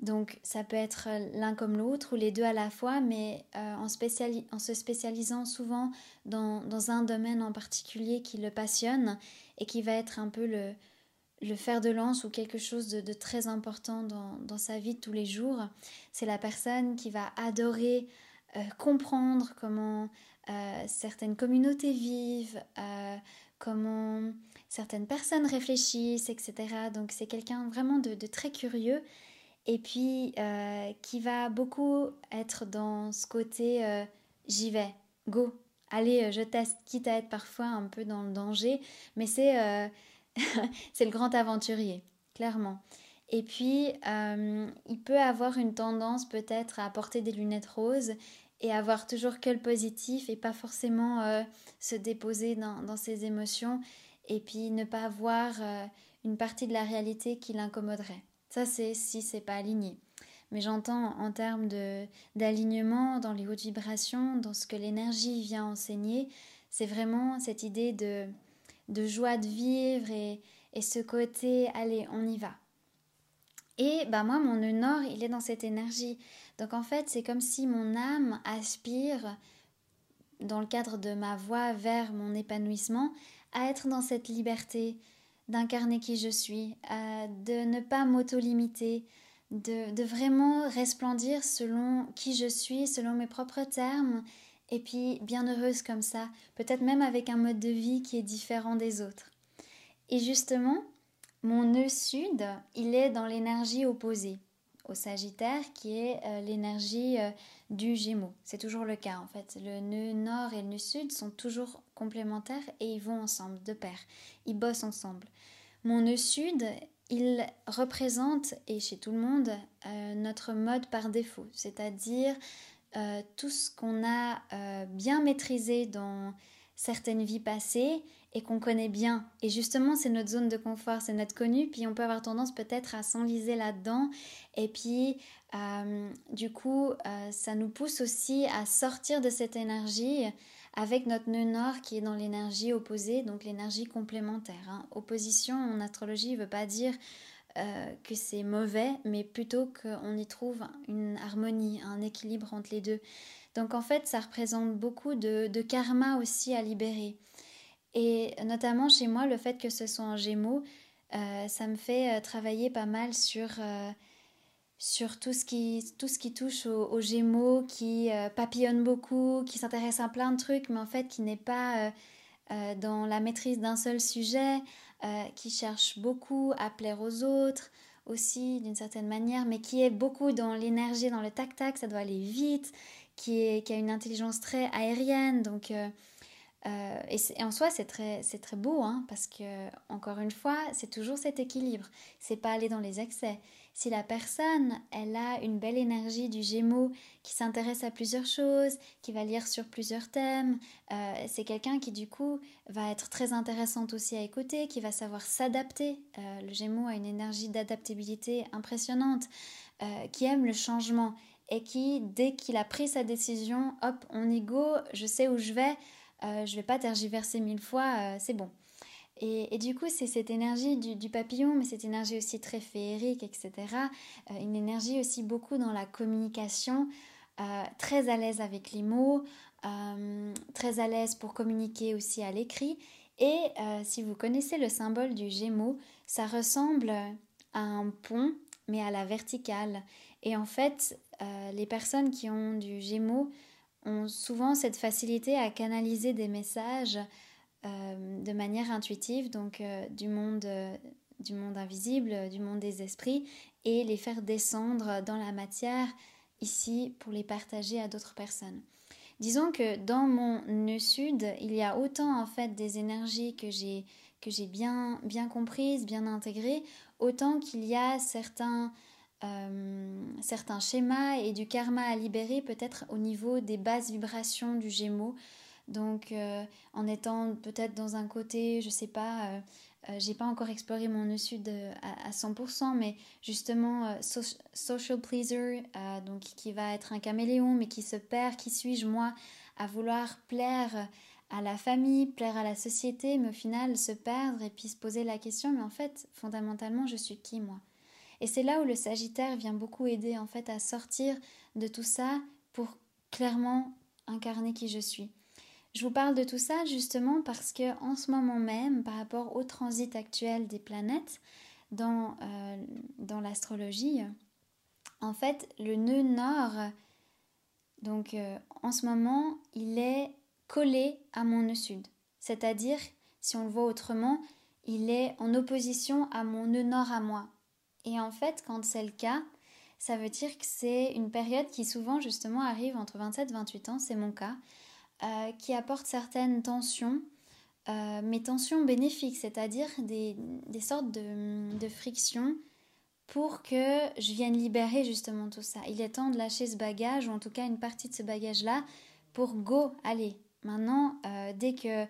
Donc ça peut être l'un comme l'autre ou les deux à la fois, mais euh, en, se spécialisant souvent dans, un domaine en particulier qui le passionne et qui va être un peu le, fer de lance ou quelque chose de, très important dans, sa vie de tous les jours. C'est la personne qui va adorer euh, comprendre comment certaines communautés vivent, comment certaines personnes réfléchissent, etc. Donc c'est quelqu'un vraiment de, très curieux et puis euh, qui va beaucoup être dans ce côté euh, j'y vais, go, allez, euh, je teste, quitte à être parfois un peu dans le danger, mais c'est *laughs* le grand aventurier, clairement. Et puis, il peut avoir une tendance peut-être à porter des lunettes roses et avoir toujours que le positif et pas forcément se déposer dans, dans, ses émotions et puis ne pas voir euh, une partie de la réalité qui l'incommoderait. Ça, c'est si c'est pas aligné. Mais j'entends en termes d'alignement dans les hautes vibrations, dans ce que l'énergie vient enseigner, c'est vraiment cette idée de, de joie de vivre et, et ce côté, allez, on y va. Et bah moi, mon nœud nord, il est dans cette énergie. Donc en fait, c'est comme si mon âme aspire, dans le cadre de ma voie vers mon épanouissement, à être dans cette liberté d'incarner qui je suis, de ne pas m'auto-limiter, de, de, vraiment resplendir selon qui je suis, selon mes propres termes, et puis bien heureuse comme ça, peut-être même avec un mode de vie qui est différent des autres. Et justement, mon nœud sud, il est dans l'énergie opposée au Sagittaire, qui est euh, l'énergie euh, du Gémeaux. C'est toujours le cas en fait. Le nœud nord et le nœud sud sont toujours complémentaires et ils vont ensemble, de pair. Ils bossent ensemble. Mon nœud sud, il représente, et chez tout le monde, euh, notre mode par défaut, c'est-à-dire tout ce qu'on a bien maîtrisé dans certaines vies passées et qu'on connaît bien. Et justement, c'est notre zone de confort, c'est notre connu, puis on peut avoir tendance peut-être à s'enliser là-dedans. Et puis, euh, du coup, euh, ça nous pousse aussi à sortir de cette énergie avec notre nœud nord qui est dans l'énergie opposée, donc l'énergie complémentaire. Hein. Opposition en astrologie ne veut pas dire que c'est mauvais, mais plutôt qu'on y trouve une harmonie, un équilibre entre les deux. Donc en fait, ça représente beaucoup de, karma aussi à libérer. Et notamment chez moi, le fait que ce soit en gémeaux, ça me fait travailler pas mal sur sur tout ce qui, tout ce qui touche aux, Gémeaux, qui euh, papillonne beaucoup, qui s'intéresse à plein de trucs, mais en fait qui n'est pas euh, euh, dans la maîtrise d'un seul sujet, qui cherche beaucoup à plaire aux autres aussi d'une certaine manière, mais qui est beaucoup dans l'énergie, dans le tac-tac, ça doit aller vite, qui, qui a une intelligence très aérienne, donc... et, et, en soi, c'est très, très beau, hein, parce que, encore une fois, c'est toujours cet équilibre. C'est pas aller dans les excès. Si la personne, elle a une belle énergie du Gémeaux, qui s'intéresse à plusieurs choses, qui va lire sur plusieurs thèmes, euh, c'est quelqu'un qui du coup va être très intéressante aussi à écouter, qui va savoir s'adapter. Euh, le Gémeaux a une énergie d'adaptabilité impressionnante, euh, qui aime le changement et qui, dès qu'il a pris sa décision, hop, on y go, je sais où je vais, je vais pas tergiverser mille fois, c'est bon. Et, du coup, c'est cette énergie du, papillon, mais cette énergie aussi très féerique, etc. Euh, une énergie aussi beaucoup dans la communication, euh, très à l'aise avec les mots, euh, très à l'aise pour communiquer aussi à l'écrit. Et si vous connaissez le symbole du Gémeaux, ça ressemble à un pont, mais à la verticale. Et en fait, les personnes qui ont du Gémeaux ont souvent cette facilité à canaliser des messages euh, de manière intuitive, donc euh, du, monde, euh, du monde invisible, du monde des esprits, et les faire descendre dans la matière ici pour les partager à d'autres personnes. Disons que dans mon nœud sud, il y a autant en fait des énergies que j'ai que j'ai bien bien comprises, bien intégrées, autant qu'il y a certains certains schémas et du karma à libérer peut-être au niveau des basses vibrations du Gémeaux. Donc, euh, en étant peut-être dans un côté, je sais pas, euh, euh, j'ai pas encore exploré mon nœud sud à, 100%, mais justement, social pleaser, donc qui va être un caméléon, mais qui se perd, qui suis-je moi, à vouloir plaire à la famille, plaire à la société, mais au final se perdre et puis se poser la question, mais en fait, fondamentalement, je suis qui moi? Et c'est là où le Sagittaire vient beaucoup aider en fait à sortir de tout ça pour clairement incarner qui je suis. Je vous parle de tout ça justement parce que en ce moment même, par rapport au transit actuel des planètes dans, euh, dans l'astrologie, en fait, le nœud nord, donc euh, en ce moment, il est collé à mon nœud sud. C'est-à-dire, si on le voit autrement, il est en opposition à mon nœud nord à moi. Et en fait, quand c'est le cas, ça veut dire que c'est une période qui souvent justement arrive entre 27 et 28 ans, c'est mon cas. Euh, qui apporte certaines tensions, euh, mais tensions bénéfiques, c'est-à-dire des, sortes de, de frictions pour que je vienne libérer justement tout ça. Il est temps de lâcher ce bagage, ou en tout cas une partie de ce bagage-là, pour go, allez. Maintenant, euh, dès que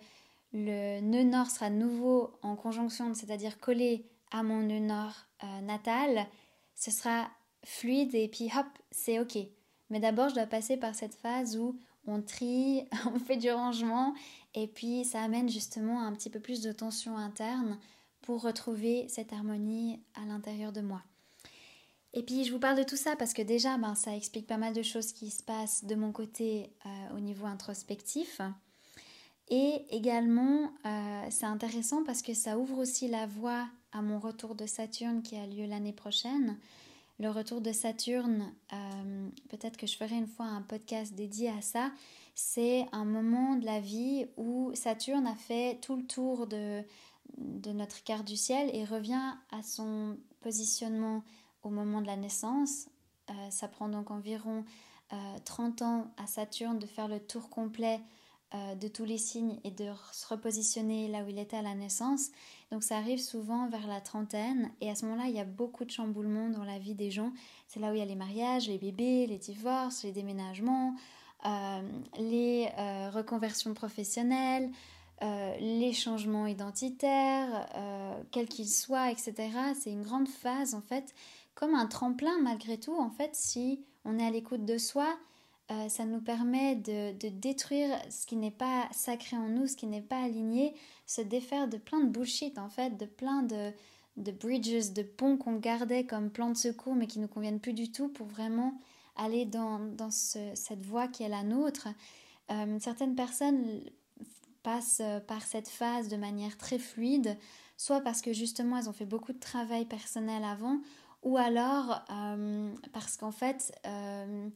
le nœud nord sera nouveau en conjonction, c'est-à-dire collé à mon nœud nord natal, ce sera fluide et puis hop, c'est ok. Mais d'abord, je dois passer par cette phase où on trie, *laughs* on fait du rangement et puis ça amène justement un petit peu plus de tension interne pour retrouver cette harmonie à l'intérieur de moi. Et puis je vous parle de tout ça parce que déjà ben, ça explique pas mal de choses qui se passent de mon côté euh, au niveau introspectif. Et également euh, c'est intéressant parce que ça ouvre aussi la voie à mon retour de Saturne qui a lieu l'année prochaine le retour de Saturne, euh, peut-être que je ferai une fois un podcast dédié à ça, c'est un moment de la vie où Saturne a fait tout le tour de, notre carte du ciel et revient à son positionnement au moment de la naissance. Euh, ça prend donc environ 30 euh, ans à Saturne de faire le tour complet de tous les signes et de se repositionner là où il était à la naissance. Donc ça arrive souvent vers la trentaine et à ce moment-là, il y a beaucoup de chamboulements dans la vie des gens. C'est là où il y a les mariages, les bébés, les divorces, les déménagements, euh, les euh, reconversions professionnelles, euh, les changements identitaires, quels qu'ils soient, etc. C'est une grande phase en fait, comme un tremplin malgré tout en fait, si on est à l'écoute de soi, ça nous permet de, de détruire ce qui n'est pas sacré en nous, ce qui n'est pas aligné, se défaire de plein de bullshit en fait, de plein de, de bridges, de ponts qu'on gardait comme plan de secours mais qui ne nous conviennent plus du tout pour vraiment aller dans, dans cette voie qui est la nôtre. Euh, certaines personnes passent par cette phase de manière très fluide, soit parce que justement elles ont fait beaucoup de travail personnel avant, ou alors euh, parce qu'en fait euh,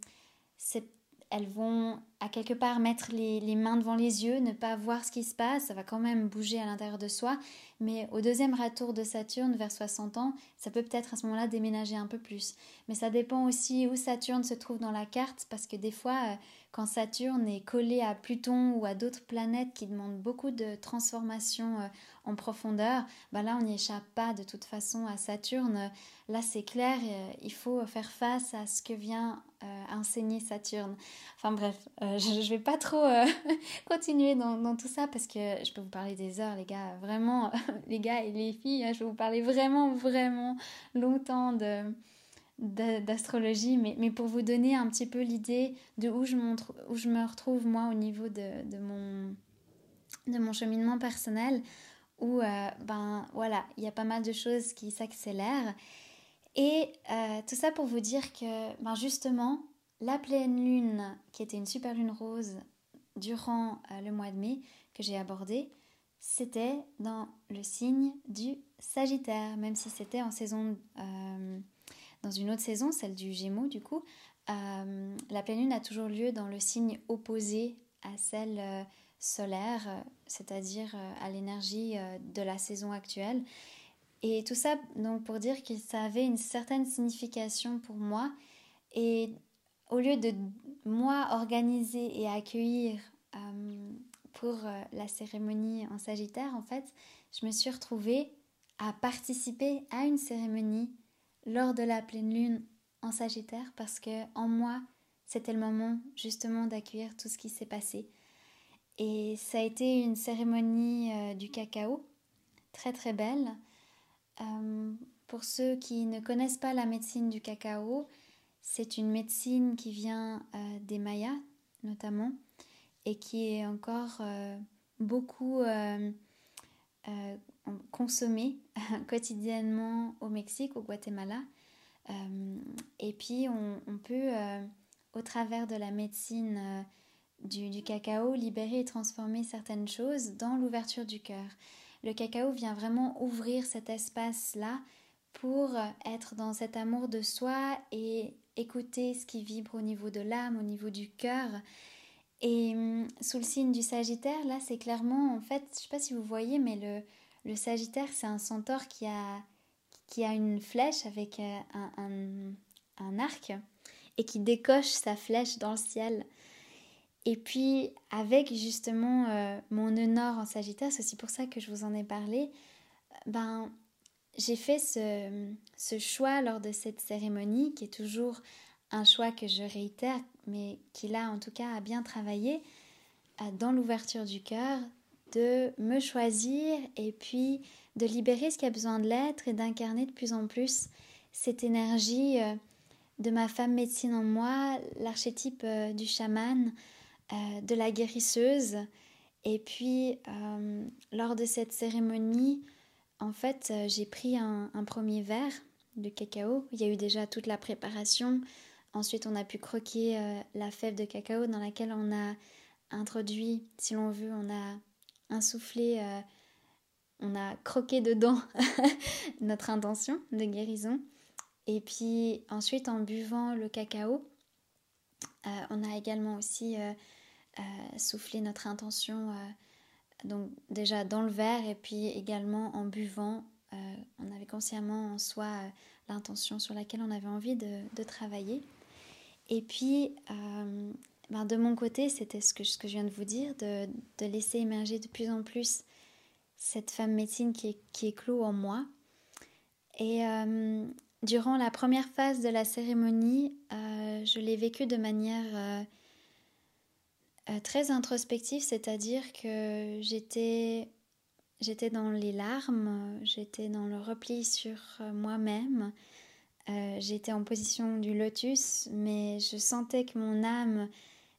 elles vont à quelque part mettre les, mains devant les yeux, ne pas voir ce qui se passe, ça va quand même bouger à l'intérieur de soi, mais au deuxième retour de Saturne vers 60 ans, ça peut peut-être à ce moment-là déménager un peu plus. Mais ça dépend aussi où Saturne se trouve dans la carte, parce que des fois, euh, quand Saturne est collé à Pluton ou à d'autres planètes qui demandent beaucoup de transformation euh, en profondeur, bah là on n'y échappe pas de toute façon à Saturne. Là c'est clair, euh, il faut faire face à ce que vient euh, enseigner Saturne. Enfin bref, *laughs* je ne vais pas trop *laughs* continuer dans, tout ça parce que je peux vous parler des heures les gars, vraiment, *laughs* les gars et les filles, hein, je vais vous parler vraiment, vraiment longtemps de d'astrologie, mais, mais, pour vous donner un petit peu l'idée de où je, où je me retrouve moi au niveau de, mon, de mon cheminement personnel, où euh, ben voilà, il y a pas mal de choses qui s'accélèrent. Et euh, tout ça pour vous dire que ben justement, la pleine lune, qui était une super lune rose durant euh, le mois de mai, que j'ai abordé, c'était dans le signe du Sagittaire, même si c'était en saison dans une autre saison, celle du Gémeaux du coup, euh, la pleine lune a toujours lieu dans le signe opposé à celle euh, solaire, euh, c'est-à-dire à l'énergie de la saison actuelle. Et tout ça donc pour dire que ça avait une certaine signification pour moi. Et au lieu de moi organiser et accueillir pour la cérémonie en Sagittaire, en fait, je me suis retrouvée à participer à une cérémonie lors de la pleine lune en Sagittaire parce que en moi, c'était le moment justement d'accueillir tout ce qui s'est passé. Et ça a été une cérémonie euh, du cacao, très très belle. Euh, pour ceux qui ne connaissent pas la médecine du cacao, c'est une médecine qui vient euh, des Mayas notamment et qui est encore beaucoup consommer *laughs* quotidiennement au Mexique, au Guatemala. Euh, et puis on, peut, euh, au travers de la médecine euh, du, du, cacao, libérer et transformer certaines choses dans l'ouverture du cœur. Le cacao vient vraiment ouvrir cet espace-là pour être dans cet amour de soi et écouter ce qui vibre au niveau de l'âme, au niveau du cœur. Et hum, sous le signe du Sagittaire, là, c'est clairement, en fait, je ne sais pas si vous voyez, mais le, le Sagittaire, c'est un centaure qui a, qui a une flèche avec euh, un, un, arc et qui décoche sa flèche dans le ciel. Et puis, avec justement euh, mon nœud nord en Sagittaire, c'est aussi pour ça que je vous en ai parlé, ben, j'ai fait ce, ce, choix lors de cette cérémonie, qui est toujours un choix que je réitère, mais qui là, en tout cas, a bien travaillé, euh, dans l'ouverture du cœur, de me choisir et puis de libérer ce qui a besoin de l'être et d'incarner de plus en plus cette énergie euh, de ma femme médecine en moi, l'archétype euh, du chaman, euh, de la guérisseuse. Et puis, lors de cette cérémonie, en fait, j'ai pris un, un, premier verre de cacao. Il y a eu déjà toute la préparation. Ensuite, on a pu croquer la fève de cacao dans laquelle on a introduit, si l'on veut, on a un soufflet, euh, on a croqué dedans *laughs* notre intention de guérison. Et puis ensuite, en buvant le cacao, euh, on a également aussi euh, soufflé notre intention, donc déjà dans le verre et puis également en buvant, on avait consciemment en soi l'intention sur laquelle on avait envie de, travailler. Et puis, ben, de mon côté, c'était ce que, je viens de vous dire, de, laisser émerger de plus en plus cette femme médecine qui est, qui clou en moi. Et euh, durant la première phase de la cérémonie, euh, je l'ai vécue de manière euh, très introspective, c'est-à-dire que j'étais j'étais dans les larmes, j'étais dans le repli sur moi-même, j'étais en position du lotus, mais je sentais que mon âme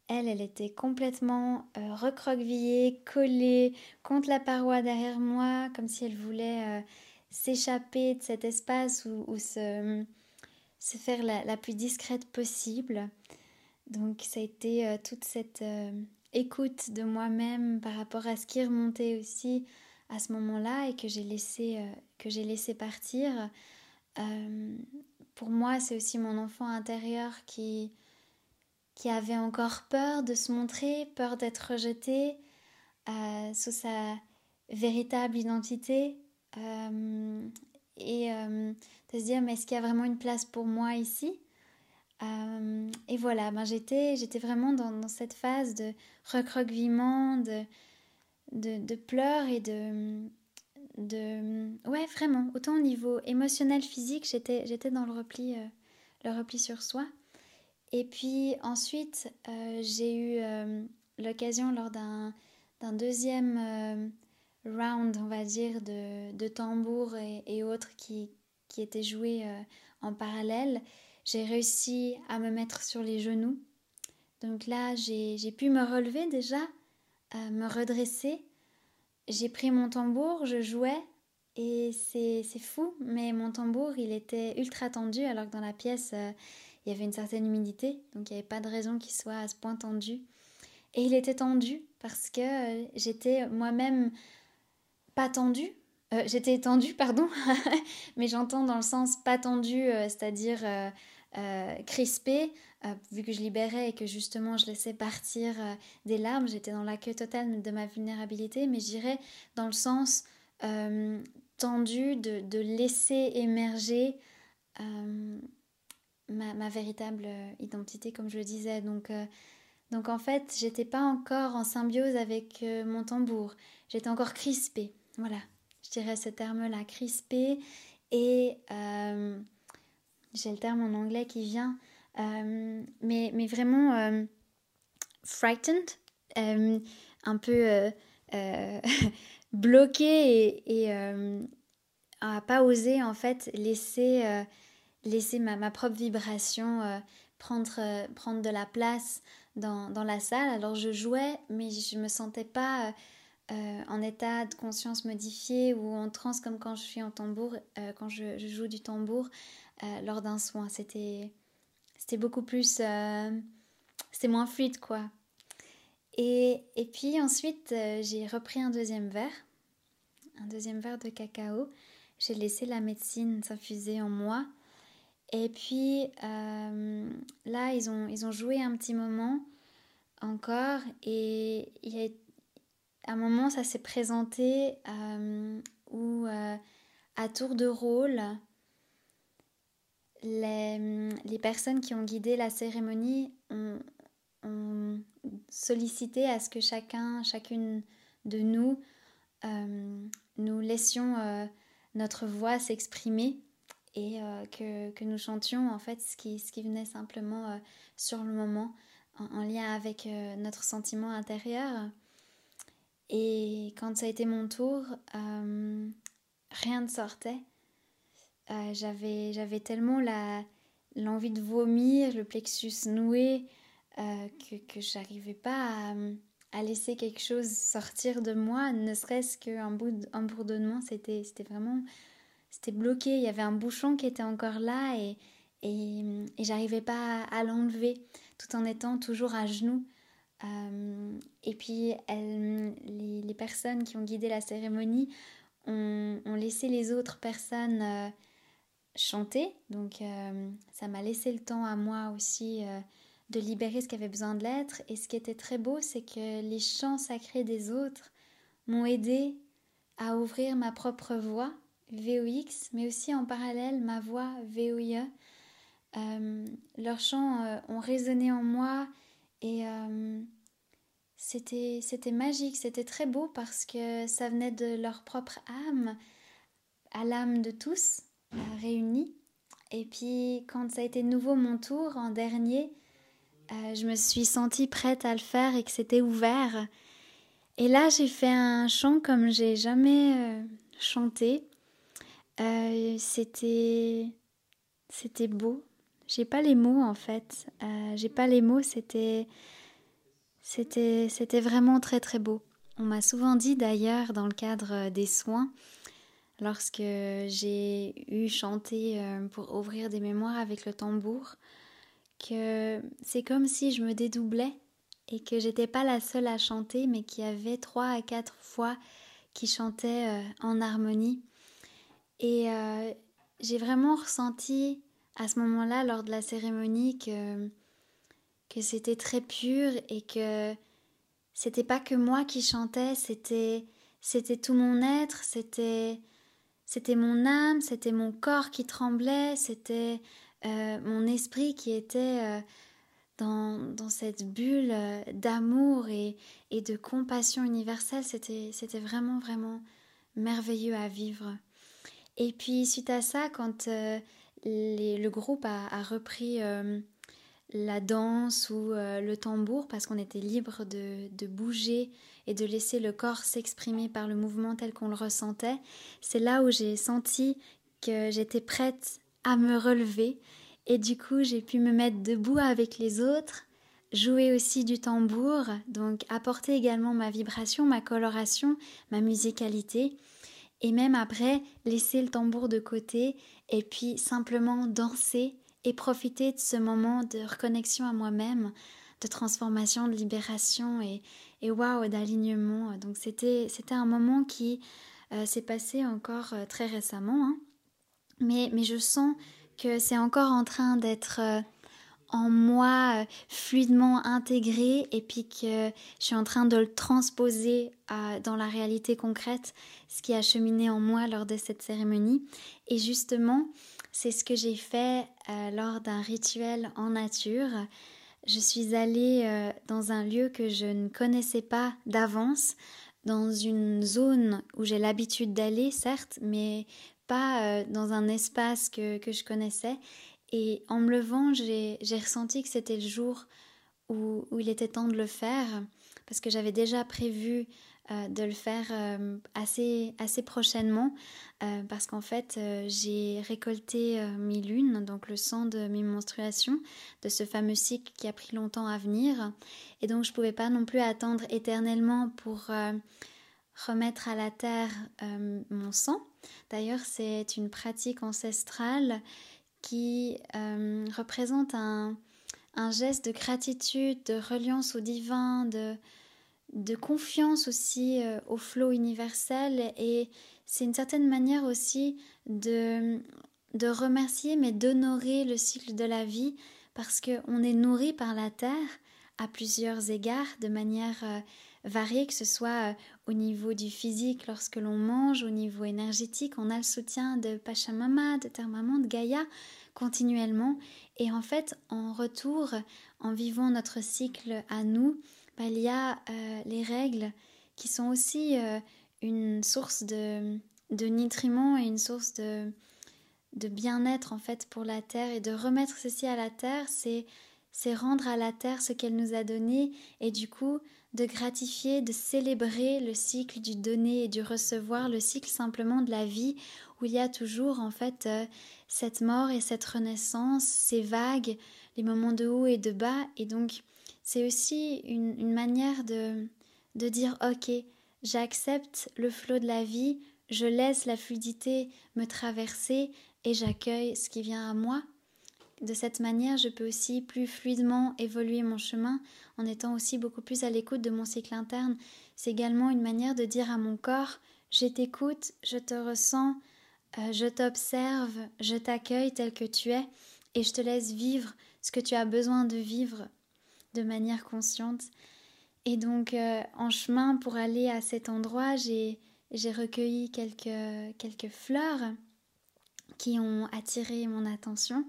elle, elle était complètement euh, recroquevillée, collée contre la paroi derrière moi, comme si elle voulait euh, s'échapper de cet espace ou, se, faire la, plus discrète possible. Donc ça a été euh, toute cette écoute de moi-même par rapport à ce qui remontait aussi à ce moment-là et que j'ai laissé, que j'ai laissé partir. pour moi, c'est aussi mon enfant intérieur qui, qui avait encore peur de se montrer, peur d'être rejeté sous sa véritable identité, euh, et euh, de se dire mais est-ce qu'il y a vraiment une place pour moi ici? Euh, et voilà, ben j'étais, j'étais vraiment dans, cette phase de recroquevillement, de, de pleurs et de, de... Ouais, vraiment, autant au niveau émotionnel, physique, j'étais, j'étais dans le repli, le repli sur soi. Et puis ensuite, j'ai eu l'occasion lors d'un, deuxième round, on va dire, de, de tambours et, autres qui, qui étaient joués euh, en parallèle, j'ai réussi à me mettre sur les genoux. Donc là, j'ai pu me relever déjà, euh, me redresser. J'ai pris mon tambour, je jouais et c'est fou, mais mon tambour, il était ultra tendu alors que dans la pièce, euh, il y avait une certaine humidité, donc il n'y avait pas de raison qu'il soit à ce point tendu. Et il était tendu parce que j'étais moi-même pas tendu. Euh, j'étais tendue, *laughs* pardon, mais j'entends dans le sens pas tendu, euh, c'est-à-dire euh, crispé, vu que je libérais et que justement je laissais partir des larmes, j'étais dans l'accueil total de ma vulnérabilité, mais je dirais dans le sens tendu de, laisser émerger ma, véritable identité, comme je le disais. Donc, donc en fait, j'étais pas encore en symbiose avec mon tambour, j'étais encore crispée. Voilà, je dirais ce terme-là, crispé. Et euh, j'ai le terme en anglais qui vient, euh, mais, mais vraiment euh, frightened, un peu *laughs* bloqué et, et à pas oser en fait laisser, laisser ma, propre vibration prendre, prendre de la place dans, dans, la salle. Alors je jouais, mais je me sentais pas euh, en état de conscience modifié ou en transe comme quand je suis en tambour, euh, quand je, joue du tambour euh, lors d'un soin. C'était, c'était beaucoup plus... c'était moins fluide quoi. Et, et puis ensuite j'ai repris un deuxième verre, un deuxième verre de cacao. J'ai laissé la médecine s'infuser en moi. Et puis là, ils ont, ils ont joué un petit moment encore et il y a un moment, ça s'est présenté euh, où, euh, à tour de rôle, les, les, personnes qui ont guidé la cérémonie ont, sollicité à ce que chacun, chacune de nous, euh, nous laissions notre voix s'exprimer et que, que, nous chantions en fait ce qui, ce qui venait simplement sur le moment en lien avec notre sentiment intérieur. Et quand ça a été mon tour, euh, rien ne sortait. Euh, j'avais, tellement l'envie de vomir, le plexus noué, euh, que, que j'arrivais pas à, à, laisser quelque chose sortir de moi, ne serait-ce qu'un bourdonnement. C'était vraiment c'était bloqué. Il y avait un bouchon qui était encore là et, et, j'arrivais pas à l'enlever tout en étant toujours à genoux. Euh, et puis, les, personnes qui ont guidé la cérémonie ont, laissé les autres personnes euh, chanter. Donc, euh, ça m'a laissé le temps à moi aussi de libérer ce qui avait besoin de l'être. Et ce qui était très beau, c'est que les chants sacrés des autres m'ont aidé à ouvrir ma propre voix, VOX, mais aussi en parallèle ma voix VOIE. leurs chants ont résonné en moi et euh, c'était, magique, c'était très beau parce que ça venait de leur propre âme, à l'âme de tous, euh, réunis. Et puis quand ça a été nouveau mon tour en dernier, euh, je me suis sentie prête à le faire et que c'était ouvert. Et là, j'ai fait un chant comme j'ai jamais chanté. C'était c'était beau, j'ai pas les mots en fait. Euh, j'ai pas les mots, c'était, c'était, c'était vraiment très très beau. On m'a souvent dit d'ailleurs dans le cadre des soins, lorsque j'ai eu chanté pour ouvrir des mémoires avec le tambour que c'est comme si je me dédoublais et que j'étais pas la seule à chanter, mais qu'il y avait trois à quatre voix qui chantaient euh, en harmonie. Et euh, j'ai vraiment ressenti à ce moment-là, lors de la cérémonie, que, que c'était très pur et que c'était pas que moi qui chantais, c'était c'était tout mon être, c'était c'était mon âme, c'était mon corps qui tremblait, c'était euh, mon esprit qui était euh, dans, dans, cette bulle d'amour et, et, de compassion universelle. C'était vraiment, vraiment merveilleux à vivre. Et puis, suite à ça, quand le groupe a, repris la danse ou le tambour, parce qu'on était libre de, bouger et de laisser le corps s'exprimer par le mouvement tel qu'on le ressentait, c'est là où j'ai senti que j'étais prête à me relever. Et du coup j'ai pu me mettre debout avec les autres, jouer aussi du tambour, donc apporter également ma vibration, ma coloration, ma musicalité et même après laisser le tambour de côté et puis simplement danser et profiter de ce moment de reconnexion à moi-même, de transformation, de libération et, et waouh, d'alignement. Donc c'était, c'était un moment qui euh, s'est passé encore euh, très récemment. Hein. Mais, mais je sens que c'est encore en train d'être euh, en moi euh, fluidement intégré et puis que je suis en train de le transposer dans la réalité concrète, ce qui a cheminé en moi lors de cette cérémonie. Et justement, c'est ce que j'ai fait euh, lors d'un rituel en nature. Je suis allée dans un lieu que je ne connaissais pas d'avance, dans une zone où j'ai l'habitude d'aller, certes, mais pas euh, dans un espace que, que, je connaissais. Et en me levant, j'ai ressenti que c'était le jour où, il était temps de le faire, parce que j'avais déjà prévu euh, de le faire euh, assez, assez prochainement, parce qu'en fait, j'ai récolté mes lunes, donc le sang de mes menstruations, de ce fameux cycle qui a pris longtemps à venir. Et donc, je ne pouvais pas non plus attendre éternellement pour remettre à la terre mon sang. D'ailleurs, c'est une pratique ancestrale qui euh, représente un, geste de gratitude, de reliance au divin, de, confiance aussi euh, au flot universel. Et c'est une certaine manière aussi de, remercier mais d'honorer le cycle de la vie parce qu'on est nourri par la terre à plusieurs égards de manière euh, variée, que ce soit au niveau du physique lorsque l'on mange, au niveau énergétique, on a le soutien de Pachamama, de Terre Maman, de Gaïa continuellement. Et en fait, en retour, en vivant notre cycle à nous, bah, il y a euh, les règles qui sont aussi euh, une source de, de nutriments et une source de, de bien-être en fait pour la terre et de remettre ceci à la terre, c'est c'est rendre à la terre ce qu'elle nous a donné et du coup de gratifier, de célébrer le cycle du donner et du recevoir, le cycle simplement de la vie où il y a toujours en fait euh, cette mort et cette renaissance, ces vagues, les moments de haut et de bas. Et donc c'est aussi une, manière de, de dire ok, j'accepte le flot de la vie, je laisse la fluidité me traverser et j'accueille ce qui vient à moi de cette manière, je peux aussi plus fluidement évoluer mon chemin en étant aussi beaucoup plus à l'écoute de mon cycle interne. C'est également une manière de dire à mon corps je t'écoute, je te ressens, euh, je t'observe, je t'accueille tel que tu es et je te laisse vivre ce que tu as besoin de vivre de manière consciente. Et donc, euh, en chemin pour aller à cet endroit, j'ai recueilli quelques, quelques fleurs qui ont attiré mon attention.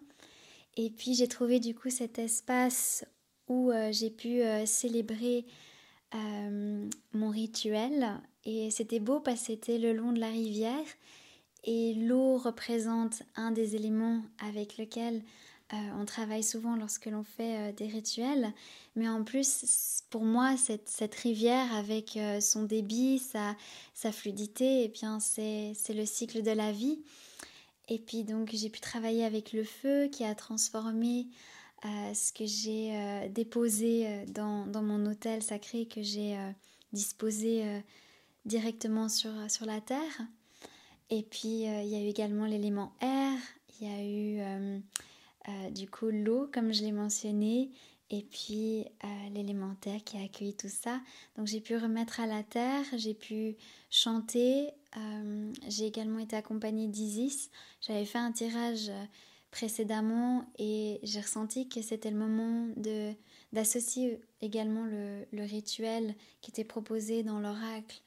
Et puis j'ai trouvé du coup cet espace où euh, j'ai pu euh, célébrer euh, mon rituel. Et c'était beau parce que c'était le long de la rivière. Et l'eau représente un des éléments avec lequel on travaille souvent lorsque l'on fait des rituels. Mais en plus, pour moi, cette, cette rivière avec son débit, sa, fluidité, eh bien c'est le cycle de la vie. Et puis donc j'ai pu travailler avec le feu qui a transformé euh, ce que j'ai euh, déposé euh, dans, dans, mon hôtel sacré que j'ai disposé directement sur, sur la terre. Et puis il y a eu également l'élément air, il y a eu du coup l'eau comme je l'ai mentionné, et puis l'élémentaire qui a accueilli tout ça. Donc j'ai pu remettre à la terre, j'ai pu chanter, j'ai également été accompagnée d'Isis. J'avais fait un tirage précédemment et j'ai ressenti que c'était le moment d'associer également le, le, rituel qui était proposé dans l'oracle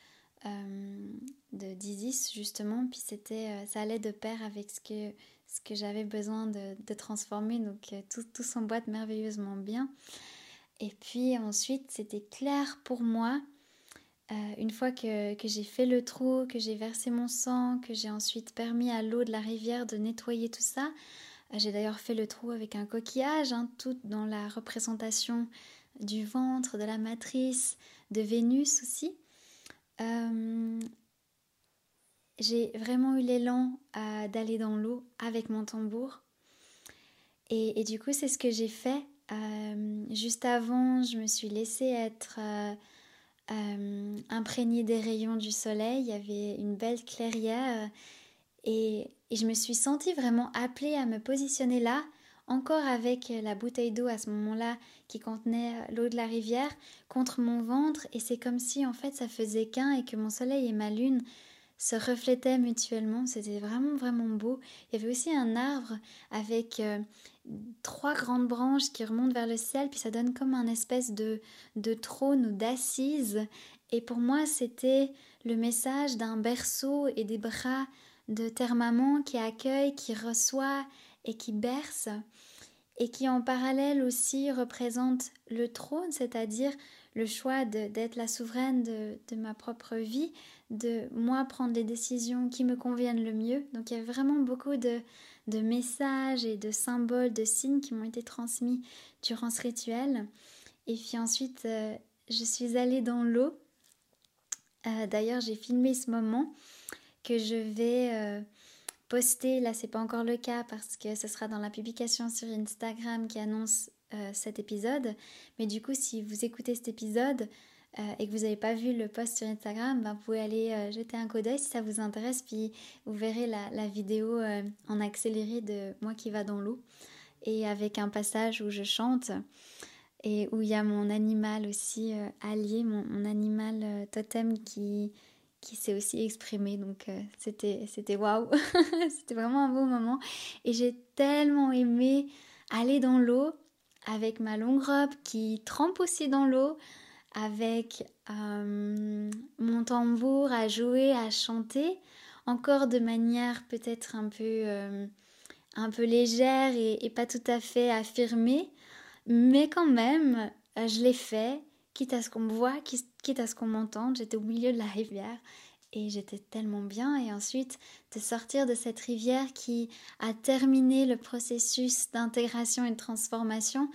euh, de d'Isis justement puis c'était euh, ça allait de pair avec ce que ce que j'avais besoin de, transformer donc euh, tout, tout s'emboîte merveilleusement bien et puis ensuite c'était clair pour moi une fois que, que j'ai fait le trou, que j'ai versé mon sang, que j'ai ensuite permis à l'eau de la rivière de nettoyer tout ça, j'ai d'ailleurs fait le trou avec un coquillage, hein, tout dans la représentation du ventre, de la matrice, de Vénus aussi. Euh, j'ai vraiment eu l'élan d'aller dans l'eau avec mon tambour. Et, du coup, c'est ce que j'ai fait. Euh, juste avant, je me suis laissée être euh, imprégnée des rayons du soleil. Il y avait une belle clairière et, je me suis sentie vraiment appelée à me positionner là, encore avec la bouteille d'eau à ce moment-là qui contenait l'eau de la rivière, contre mon ventre. Et c'est comme si en fait ça faisait qu'un et que mon soleil et ma lune se reflétaient mutuellement. C'était vraiment vraiment beau. Il y avait aussi un arbre avec euh, trois grandes branches qui remontent vers le ciel, puis ça donne comme un espèce de, de trône ou d'assise. Et pour moi, c'était le message d'un berceau et des bras de terre-maman qui accueille, qui reçoit et qui berce, et qui en parallèle aussi représente le trône, c'est-à-dire le choix d'être la souveraine de, de, ma propre vie, de moi prendre les décisions qui me conviennent le mieux. Donc il y a vraiment beaucoup de, messages et de symboles, de signes qui m'ont été transmis durant ce rituel. Et puis ensuite, euh, je suis allée dans l'eau. Euh, d'ailleurs, j'ai filmé ce moment que je vais euh, poster. Là, c'est pas encore le cas parce que ce sera dans la publication sur Instagram qui annonce cet épisode. Mais du coup, si vous écoutez cet épisode euh, et que vous n'avez pas vu le post sur Instagram, ben, vous pouvez aller jeter un coup d'œil si ça vous intéresse. Puis vous verrez la, vidéo en accéléré de moi qui va dans l'eau et avec un passage où je chante et où il y a mon animal aussi allié, mon, animal totem qui qui s'est aussi exprimé. Donc euh, c'était c'était waouh, *laughs* c'était vraiment un beau moment. Et j'ai tellement aimé aller dans l'eau avec ma longue robe qui trempe aussi dans l'eau, avec euh, mon tambour à jouer, à chanter, encore de manière peut-être un peu euh, un peu légère et, pas tout à fait affirmée, mais quand même je l'ai fait quitte à ce qu'on me voit, quitte à ce qu'on m'entende. J'étais au milieu de la rivière et j'étais tellement bien. Et ensuite, de sortir de cette rivière qui a terminé le processus d'intégration et de transformation,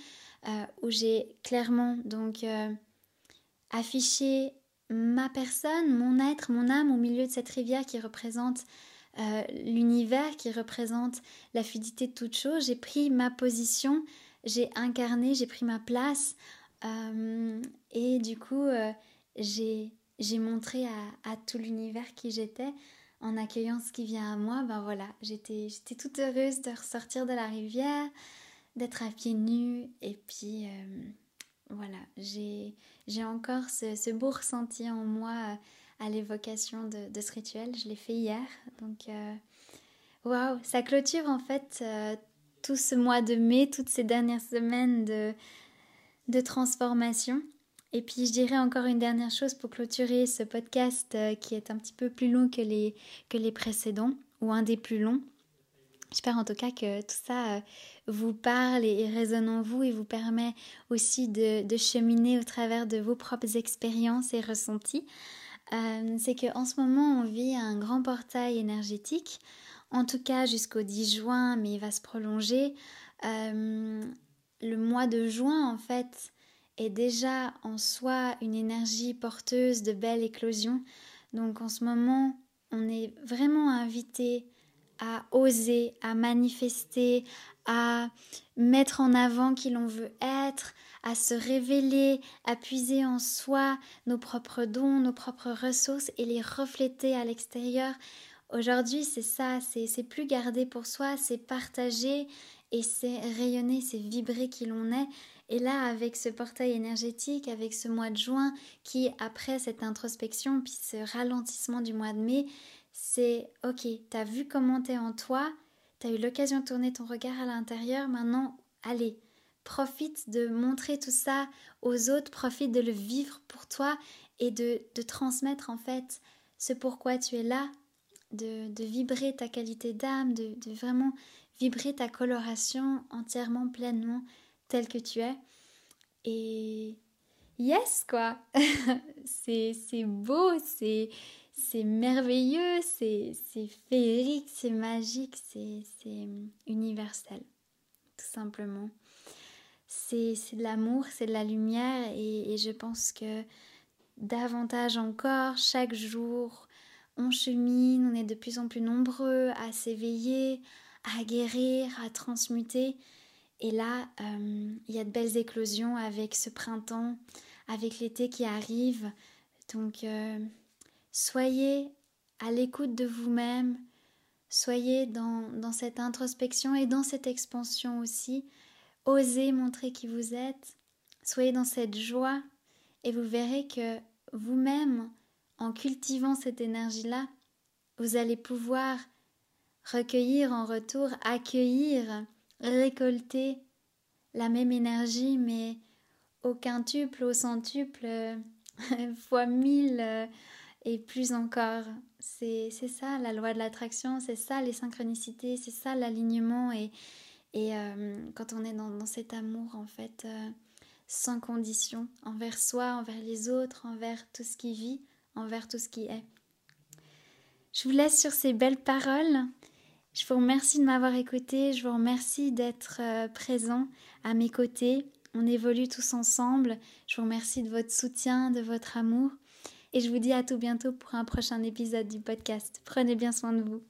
euh, où j'ai clairement donc affiché ma personne, mon être, mon âme au milieu de cette rivière qui représente euh, l'univers, qui représente la fluidité de toute chose. J'ai pris ma position, j'ai incarné, j'ai pris ma place euh, et du coup, euh, j'ai montré à, tout l'univers qui j'étais en accueillant ce qui vient à moi. Ben voilà, j'étais toute heureuse de ressortir de la rivière, d'être à pieds nus. Et puis, euh, voilà, j'ai encore ce, beau ressenti en moi à l'évocation de, ce rituel. Je l'ai fait hier. Donc, waouh, ça clôture en fait tout ce mois de mai, toutes ces dernières semaines de de transformation. Et puis je dirais encore une dernière chose pour clôturer ce podcast euh, qui est un petit peu plus long que les, que les précédents, ou un des plus longs. J'espère en tout cas que tout ça euh, vous parle et résonne en vous et vous permet aussi de, cheminer au travers de vos propres expériences et ressentis. Euh, c'est qu'en ce moment on vit un grand portail énergétique, en tout cas jusqu'au 10 juin, mais il va se prolonger le mois de juin, en fait, est déjà en soi une énergie porteuse de belle éclosion. Donc en ce moment, on est vraiment invité à oser, à manifester, à mettre en avant qui l'on veut être, à se révéler, à puiser en soi nos propres dons, nos propres ressources et les refléter à l'extérieur Aujourd'hui, c'est ça, c'est plus garder pour soi, c'est partager et c'est rayonner, c'est vibrer qui l'on est. Et là, avec ce portail énergétique, avec ce mois de juin, qui après cette introspection, puis ce ralentissement du mois de mai, c'est ok, t'as vu comment t'es en toi, t'as eu l'occasion de tourner ton regard à l'intérieur, maintenant, allez, profite de montrer tout ça aux autres, profite de le vivre pour toi et de, de transmettre en fait ce pourquoi tu es là, de, de vibrer ta qualité d'âme, de, de vraiment vibrer ta coloration entièrement, pleinement, telle que tu es. Et yes, quoi *laughs* C'est beau, c'est merveilleux, c'est féerique, c'est magique, c'est universel, tout simplement. C'est de l'amour, c'est de la lumière et, je pense que davantage encore, chaque jour, on chemine, on est de plus en plus nombreux à s'éveiller, à guérir, à transmuter. Et là, euh, il y a de belles éclosions avec ce printemps, avec l'été qui arrive. Donc, euh, soyez à l'écoute de vous-même, soyez dans, cette introspection et dans cette expansion aussi. Osez montrer qui vous êtes, soyez dans cette joie et vous verrez que vous-même, en cultivant cette énergie-là, vous allez pouvoir recueillir en retour, accueillir, récolter la même énergie, mais au quintuple, au centuple, *laughs* fois mille euh, et plus encore. C'est ça la loi de l'attraction, c'est ça les synchronicités, c'est ça l'alignement et, et euh, quand on est dans, cet amour en fait euh, sans condition envers soi, envers les autres, envers tout ce qui vit, envers tout ce qui est. Je vous laisse sur ces belles paroles. Je vous remercie de m'avoir écouté, je vous remercie d'être euh, présent à mes côtés. On évolue tous ensemble. Je vous remercie de votre soutien, de votre amour. Et je vous dis à tout bientôt pour un prochain épisode du podcast. Prenez bien soin de vous.